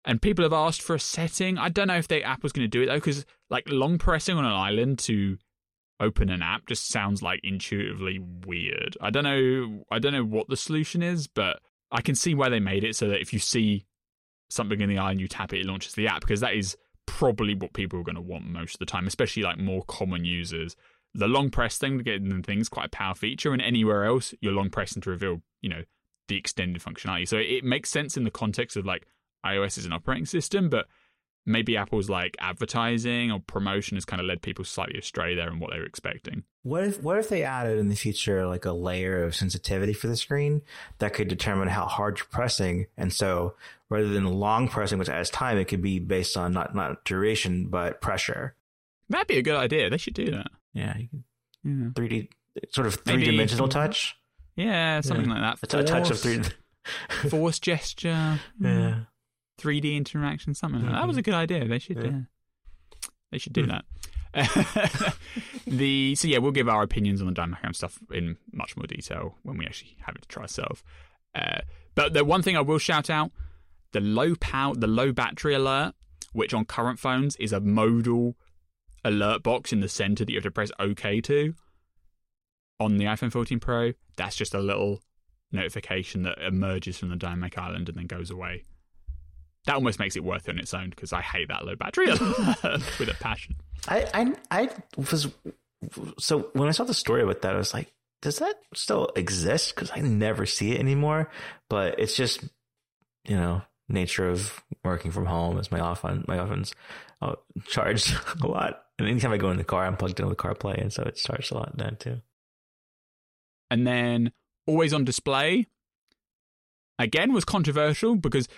Speaker 2: and people have asked for a setting. I don't know if they Apple's going to do it though, because like long pressing on an island to open an app just sounds like intuitively weird. I don't know. I don't know what the solution is, but I can see why they made it so that if you see something in the eye and you tap it, it launches the app because that is probably what people are going to want most of the time, especially like more common users. The long press thing to get in things quite a power feature, and anywhere else you're long pressing to reveal, you know, the extended functionality. So it, it makes sense in the context of like iOS is an operating system, but maybe Apple's like advertising or promotion has kind of led people slightly astray there in what they were expecting.
Speaker 1: What if what if they added in the future like a layer of sensitivity for the screen that could determine how hard you're pressing, and so rather than long pressing, which adds time, it could be based on not not duration but pressure.
Speaker 2: That'd be a good idea. They should do that.
Speaker 1: Yeah, three D sort of three dimensional touch.
Speaker 2: Yeah, something yeah. like
Speaker 1: that. A, t- a touch of three.
Speaker 2: Force gesture. (laughs) Yeah. 3D interaction, something. that. that was a mm-hmm. good idea. They should, yeah. Uh, they should do hmm. that. (laughs) the so yeah, we'll give our opinions on the Dynamic Island stuff in much more detail when we actually have it to try ourselves. Uh, but the one thing I will shout out: the low power, the low battery alert, which on current phones is a modal alert box in the center that you have to press OK to. On the iPhone 14 Pro, that's just a little notification that emerges from the Dynamic Island and then goes away that almost makes it worth it on its own because I hate that low battery (laughs) with a passion.
Speaker 1: I, I I was so when I saw the story about that, I was like, does that still exist? Because I never see it anymore. But it's just you know nature of working from home is my off on my oven's uh, charged (laughs) a lot. And anytime I go in the car, I'm plugged into the CarPlay, and so it charged a lot then too.
Speaker 2: And then always on display again was controversial because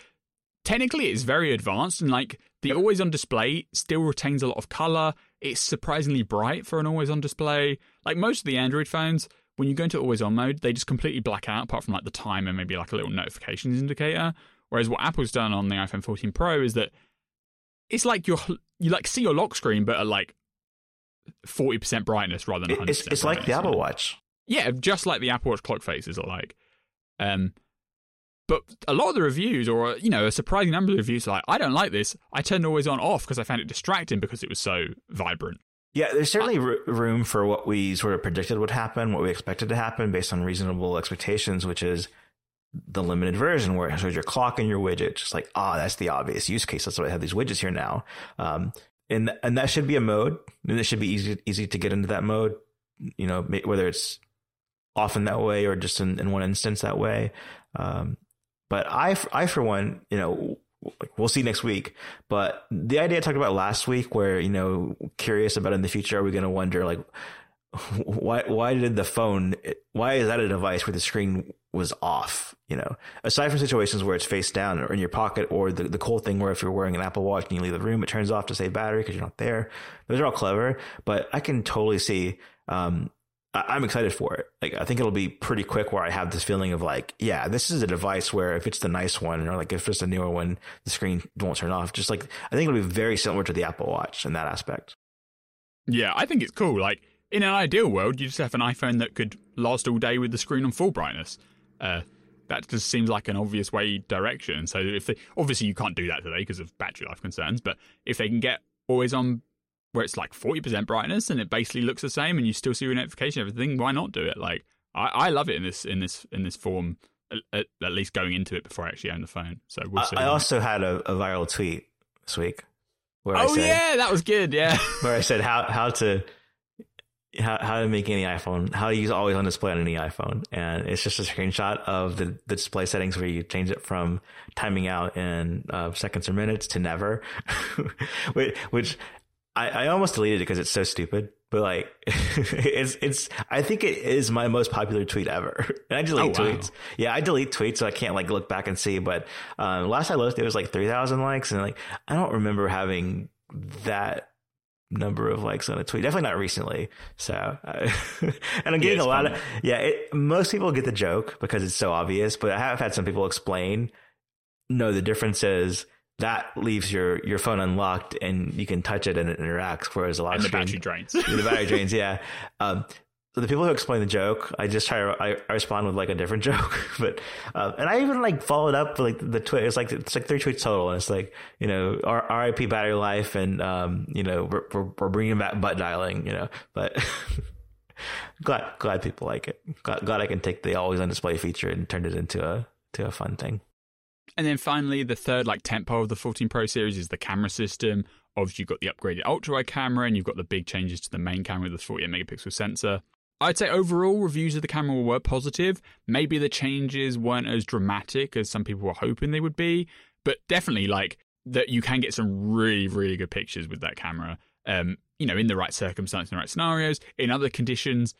Speaker 2: technically it's very advanced and like the always on display still retains a lot of color it's surprisingly bright for an always on display like most of the android phones when you go into always on mode they just completely black out apart from like the time and maybe like a little notifications indicator whereas what apple's done on the iphone 14 pro is that it's like you're you like see your lock screen but at like 40% brightness rather than 100% it's,
Speaker 1: it's like the apple watch
Speaker 2: yeah just like the apple watch clock faces are like um but a lot of the reviews, or uh, you know, a surprising number of reviews, are like I don't like this. I turned always on off because I found it distracting because it was so vibrant.
Speaker 1: Yeah, there's certainly uh, room for what we sort of predicted would happen, what we expected to happen based on reasonable expectations, which is the limited version where it shows your clock and your widget. Just like, ah, oh, that's the obvious use case. That's why I have these widgets here now. Um, and and that should be a mode, and it should be easy easy to get into that mode. You know, whether it's often that way or just in, in one instance that way. Um, but I, I for one, you know, we'll see next week. But the idea I talked about last week, where you know, curious about in the future, are we going to wonder like, (laughs) why why did the phone? Why is that a device where the screen was off? You know, aside from situations where it's face down or in your pocket, or the the cool thing where if you're wearing an Apple Watch and you leave the room, it turns off to save battery because you're not there. Those are all clever, but I can totally see um, I'm excited for it. Like, I think it'll be pretty quick where I have this feeling of like, yeah, this is a device where if it's the nice one or like if it's the newer one, the screen won't turn off. Just like, I think it'll be very similar to the Apple Watch in that aspect.
Speaker 2: Yeah, I think it's cool. Like, in an ideal world, you just have an iPhone that could last all day with the screen on full brightness. Uh, that just seems like an obvious way direction. So if they, obviously you can't do that today because of battery life concerns, but if they can get always on where it's like 40% brightness and it basically looks the same and you still see your notification everything why not do it like I, I love it in this in this in this form at, at least going into it before I actually own the phone so we'll I,
Speaker 1: I also had a, a, viral tweet this week
Speaker 2: where oh said, yeah that was good yeah
Speaker 1: (laughs) where I said how how to how, how to make any iPhone how to use always on display on any iPhone and it's just a screenshot of the, the display settings where you change it from timing out in uh, seconds or minutes to never (laughs) which, which I, I almost deleted it because it's so stupid, but like (laughs) it's it's I think it is my most popular tweet ever. And (laughs) I oh, delete oh, wow. tweets. Yeah, I delete tweets so I can't like look back and see. But um, last I looked, it was like three thousand likes, and like I don't remember having that number of likes on a tweet. Definitely not recently. So, uh, (laughs) and I'm getting yeah, a lot funny. of yeah. It, most people get the joke because it's so obvious, but I have had some people explain. No, the difference is that leaves your your phone unlocked and you can touch it and it interacts. Whereas a lot and of
Speaker 2: the screen, battery drains. (laughs) the
Speaker 1: battery drains. (laughs) Yeah. Um, so the people who explain the joke, I just try. I, I respond with like a different (laughs) joke, but uh, and I even like followed up with like the tweet. It's like it's like three tweets total, and it's like you know R.I.P. battery life, and um, you know we're, we're, we're bringing back butt dialing, you know. But glad glad people like it. Glad, glad I can take the always on display feature and turn it into a to a fun thing.
Speaker 2: And then finally, the third like tempo of the 14 Pro series is the camera system. Obviously, you've got the upgraded ultra wide camera, and you've got the big changes to the main camera with the 48 megapixel sensor. I'd say overall reviews of the camera were positive. Maybe the changes weren't as dramatic as some people were hoping they would be, but definitely like that you can get some really really good pictures with that camera. Um, you know, in the right circumstances, in the right scenarios, in other conditions.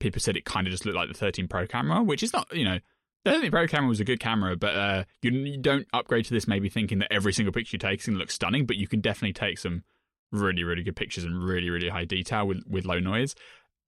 Speaker 2: People said it kind of just looked like the 13 Pro camera, which is not you know I think the Pro camera was a good camera, but uh, you, you, don't upgrade to this maybe thinking that every single picture you take is going to look stunning, but you can definitely take some really, really good pictures in really, really high detail with, with low noise.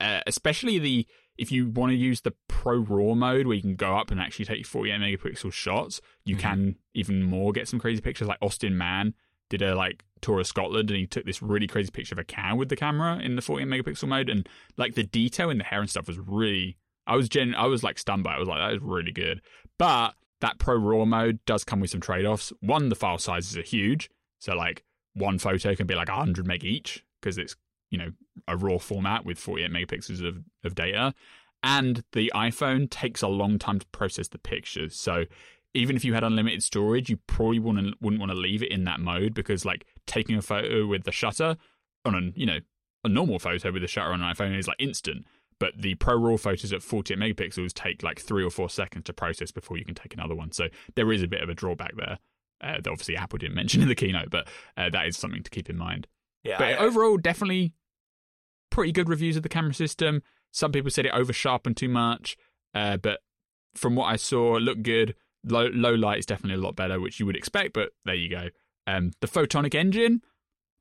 Speaker 2: Uh, especially the if you want to use the pro raw mode where you can go up and actually take 48 megapixel shots you mm-hmm. can even more get some crazy pictures like austin mann did a like tour of scotland and he took this really crazy picture of a cow with the camera in the 48 megapixel mode and like the detail in the hair and stuff was really I was gen I was like stunned by it. I was like, that is really good. But that pro raw mode does come with some trade-offs. One, the file sizes are huge. So like one photo can be like 100 meg each because it's, you know, a raw format with 48 megapixels of, of data. And the iPhone takes a long time to process the pictures. So even if you had unlimited storage, you probably wouldn't, wouldn't want to leave it in that mode because like taking a photo with the shutter on a, you know, a normal photo with the shutter on an iPhone is like instant but the pro raw photos at 48 megapixels take like three or four seconds to process before you can take another one so there is a bit of a drawback there uh, that obviously apple didn't mention in the keynote but uh, that is something to keep in mind yeah but I, overall definitely pretty good reviews of the camera system some people said it over sharpened too much uh, but from what i saw it looked good low, low light is definitely a lot better which you would expect but there you go um, the photonic engine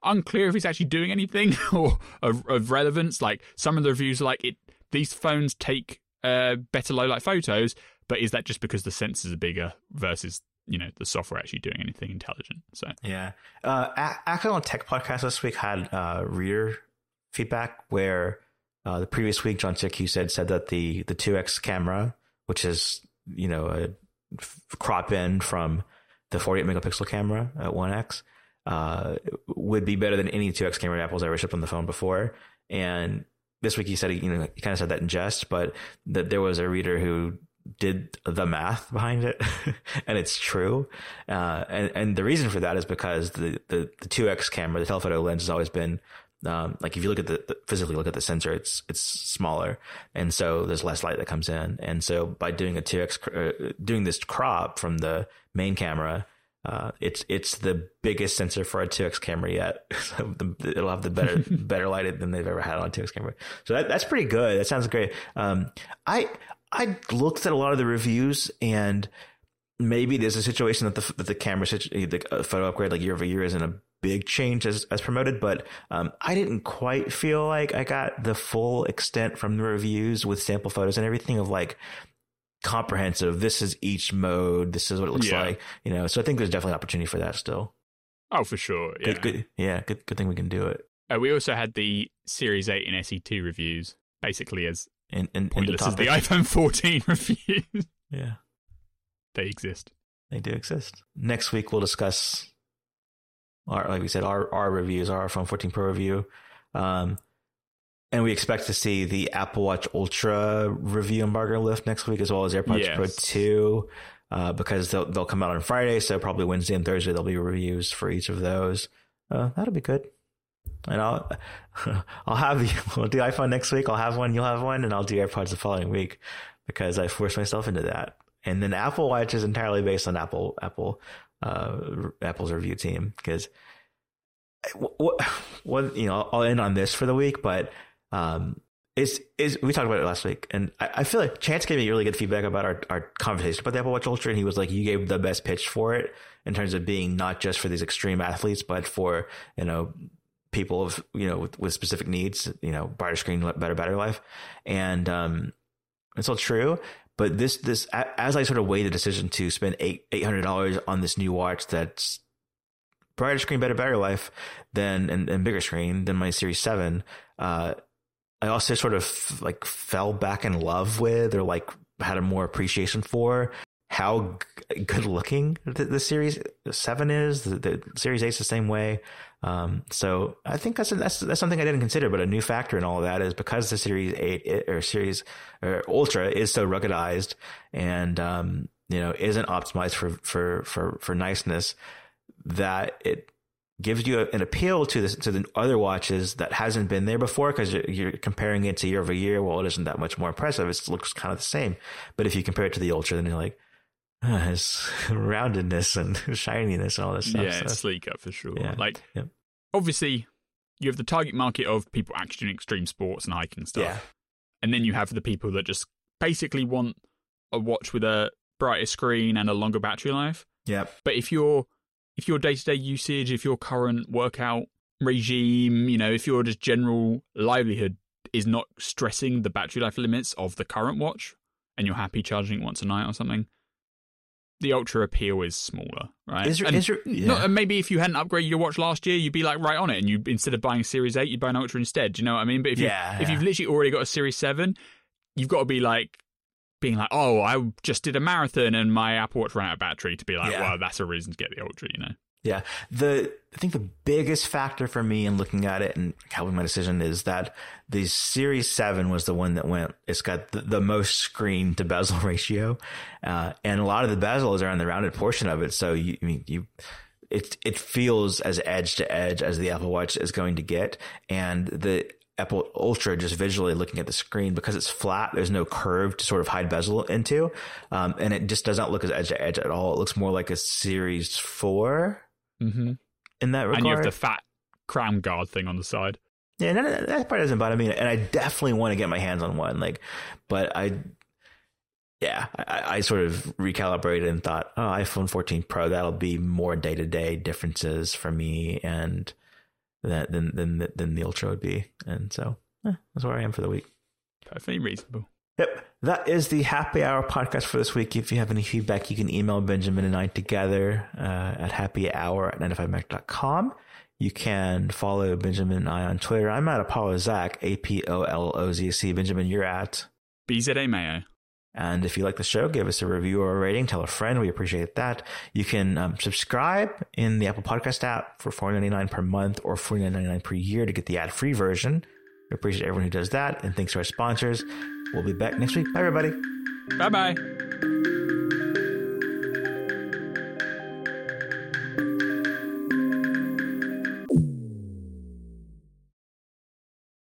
Speaker 2: unclear if it's actually doing anything (laughs) or of, of, relevance. Like some of the reviews are like it these phones take uh, better low light photos, but is that just because the sensors are bigger versus you know the software actually doing anything intelligent? So
Speaker 1: yeah, uh, Accidental Tech Podcast this week had uh, reader feedback where uh, the previous week John Siracusa said said that the the two X camera, which is you know a f- crop in from the 48 megapixel camera at 1x uh, would be better than any 2x camera Apple's ever shipped on the phone before. And this week he said he, you know he kind of said that in jest, but that there was a reader who did the math behind it, (laughs) and it's true. Uh, and and the reason for that is because the the two X camera, the telephoto lens, has always been um, like if you look at the, the, physically look at the sensor, it's it's smaller, and so there's less light that comes in. And so by doing a two X uh, doing this crop from the main camera uh, it's it's the biggest sensor for a 2x camera yet. (laughs) so the, it'll have the better (laughs) better lighted than they've ever had on a 2x camera. So that, that's pretty good. That sounds great. Um, I I looked at a lot of the reviews and maybe there's a situation that the that the camera the uh, photo upgrade like year over year isn't a big change as as promoted, but um, I didn't quite feel like I got the full extent from the reviews with sample photos and everything of like comprehensive. This is each mode. This is what it looks yeah. like. You know, so I think there's definitely opportunity for that still.
Speaker 2: Oh, for sure.
Speaker 1: Yeah. Good, good, yeah. Good, good thing we can do it.
Speaker 2: Uh, we also had the Series 8 and SE2 reviews, basically as and, and, pointless is the as the iPhone 14 (laughs) reviews.
Speaker 1: Yeah.
Speaker 2: They exist.
Speaker 1: They do exist. Next week, we'll discuss our, like we said, our, our reviews, our iPhone 14 Pro review. Um, and we expect to see the Apple Watch Ultra review embargo lift next week, as well as AirPods yes. Pro 2, uh, because they'll, they'll come out on Friday. So probably Wednesday and Thursday, there'll be reviews for each of those. Uh, that'll be good. And I'll, (laughs) I'll have the (laughs) the iPhone next week. I'll have one, you'll have one, and I'll do AirPods the following week because I forced myself into that. And then Apple Watch is entirely based on Apple, Apple, uh, Apple's review team because what, (sighs) what, you know, I'll end on this for the week, but um, is is we talked about it last week, and I, I, feel like Chance gave me really good feedback about our, our conversation about the Apple Watch Ultra, and he was like, "You gave the best pitch for it in terms of being not just for these extreme athletes, but for you know people of you know with, with specific needs, you know, brighter screen, better battery life," and um, it's all true. But this this as I sort of weigh the decision to spend eight eight hundred dollars on this new watch that's brighter screen, better battery life than and, and bigger screen than my Series Seven. Uh, I also sort of like fell back in love with, or like had a more appreciation for how g- good looking the, the, series seven is. The, the series eight's the same way. Um, so I think that's, that's that's something I didn't consider, but a new factor in all of that is because the series eight or series or ultra is so ruggedized and um, you know isn't optimized for for for for niceness that it gives you a, an appeal to this to the other watches that hasn't been there before because you're, you're, comparing it to year over year. Well, it isn't that much more impressive. It looks kind of the same. But if you compare it to the Ultra, then you're like, has ah, it's (laughs) roundedness and (laughs) shininess and all this stuff.
Speaker 2: Yeah, so,
Speaker 1: it's
Speaker 2: sleeker for sure. Yeah. Like, yeah. obviously, you have the target market of people actually doing extreme sports and hiking stuff. Yeah. And then you have the people that just basically want a watch with a brighter screen and a longer battery life.
Speaker 1: Yeah.
Speaker 2: But if you're if your day to day usage, if your current workout regime, you know, if your just general livelihood is not stressing the battery life limits of the current watch and you're happy charging it once a night or something, the ultra appeal is smaller, right?
Speaker 1: Is there,
Speaker 2: and,
Speaker 1: is there,
Speaker 2: yeah. not, and maybe if you hadn't upgraded your watch last year, you'd be like right on it, and you instead of buying Series Eight, you'd buy an Ultra instead. Do you know what I mean? But if yeah, you, yeah. if you've literally already got a Series Seven, you've got to be like being like, oh, I just did a marathon and my Apple Watch ran out of battery to be like, yeah. well, that's a reason to get the Ultra, you know?
Speaker 1: Yeah. The, I think the biggest factor for me in looking at it and helping my decision is that the Series 7 was the one that went, it's got the, the most screen to bezel (laughs) ratio. Uh, and a lot of the bezels are on the rounded portion of it. So you, I mean, you, it, it feels as edge to edge as the Apple Watch is going to get. And the Apple Ultra just visually looking at the screen because it's flat. There's no curve to sort of hide bezel into, um, and it just does not look as edge to edge at all. It looks more like a Series 4
Speaker 2: mm-hmm.
Speaker 1: in that regard.
Speaker 2: And you have the fat crown guard thing on the side.
Speaker 1: Yeah, that, that part doesn't bother me, and I definitely want to get my hands on one. Like, but I, yeah, I, I sort of recalibrated and thought, oh, iPhone 14 Pro, that'll be more day to day differences for me, and that than than than the Ultra would be. And so eh, that's where I am for the week.
Speaker 2: Perfectly reasonable.
Speaker 1: Yep. That is the happy hour podcast for this week. If you have any feedback, you can email Benjamin and I together uh, at happyhour at 9to5mac.com. You can follow Benjamin and I on Twitter. I'm at Apollo Zac, A P O L O Z C. Benjamin, you're at
Speaker 2: BZA Mayo.
Speaker 1: And if you like the show, give us a review or a rating. Tell a friend. We appreciate that. You can um, subscribe in the Apple Podcast app for $4.99 per month or $49.99 per year to get the ad free version. We appreciate everyone who does that. And thanks to our sponsors. We'll be back next week. Bye, everybody.
Speaker 2: Bye bye.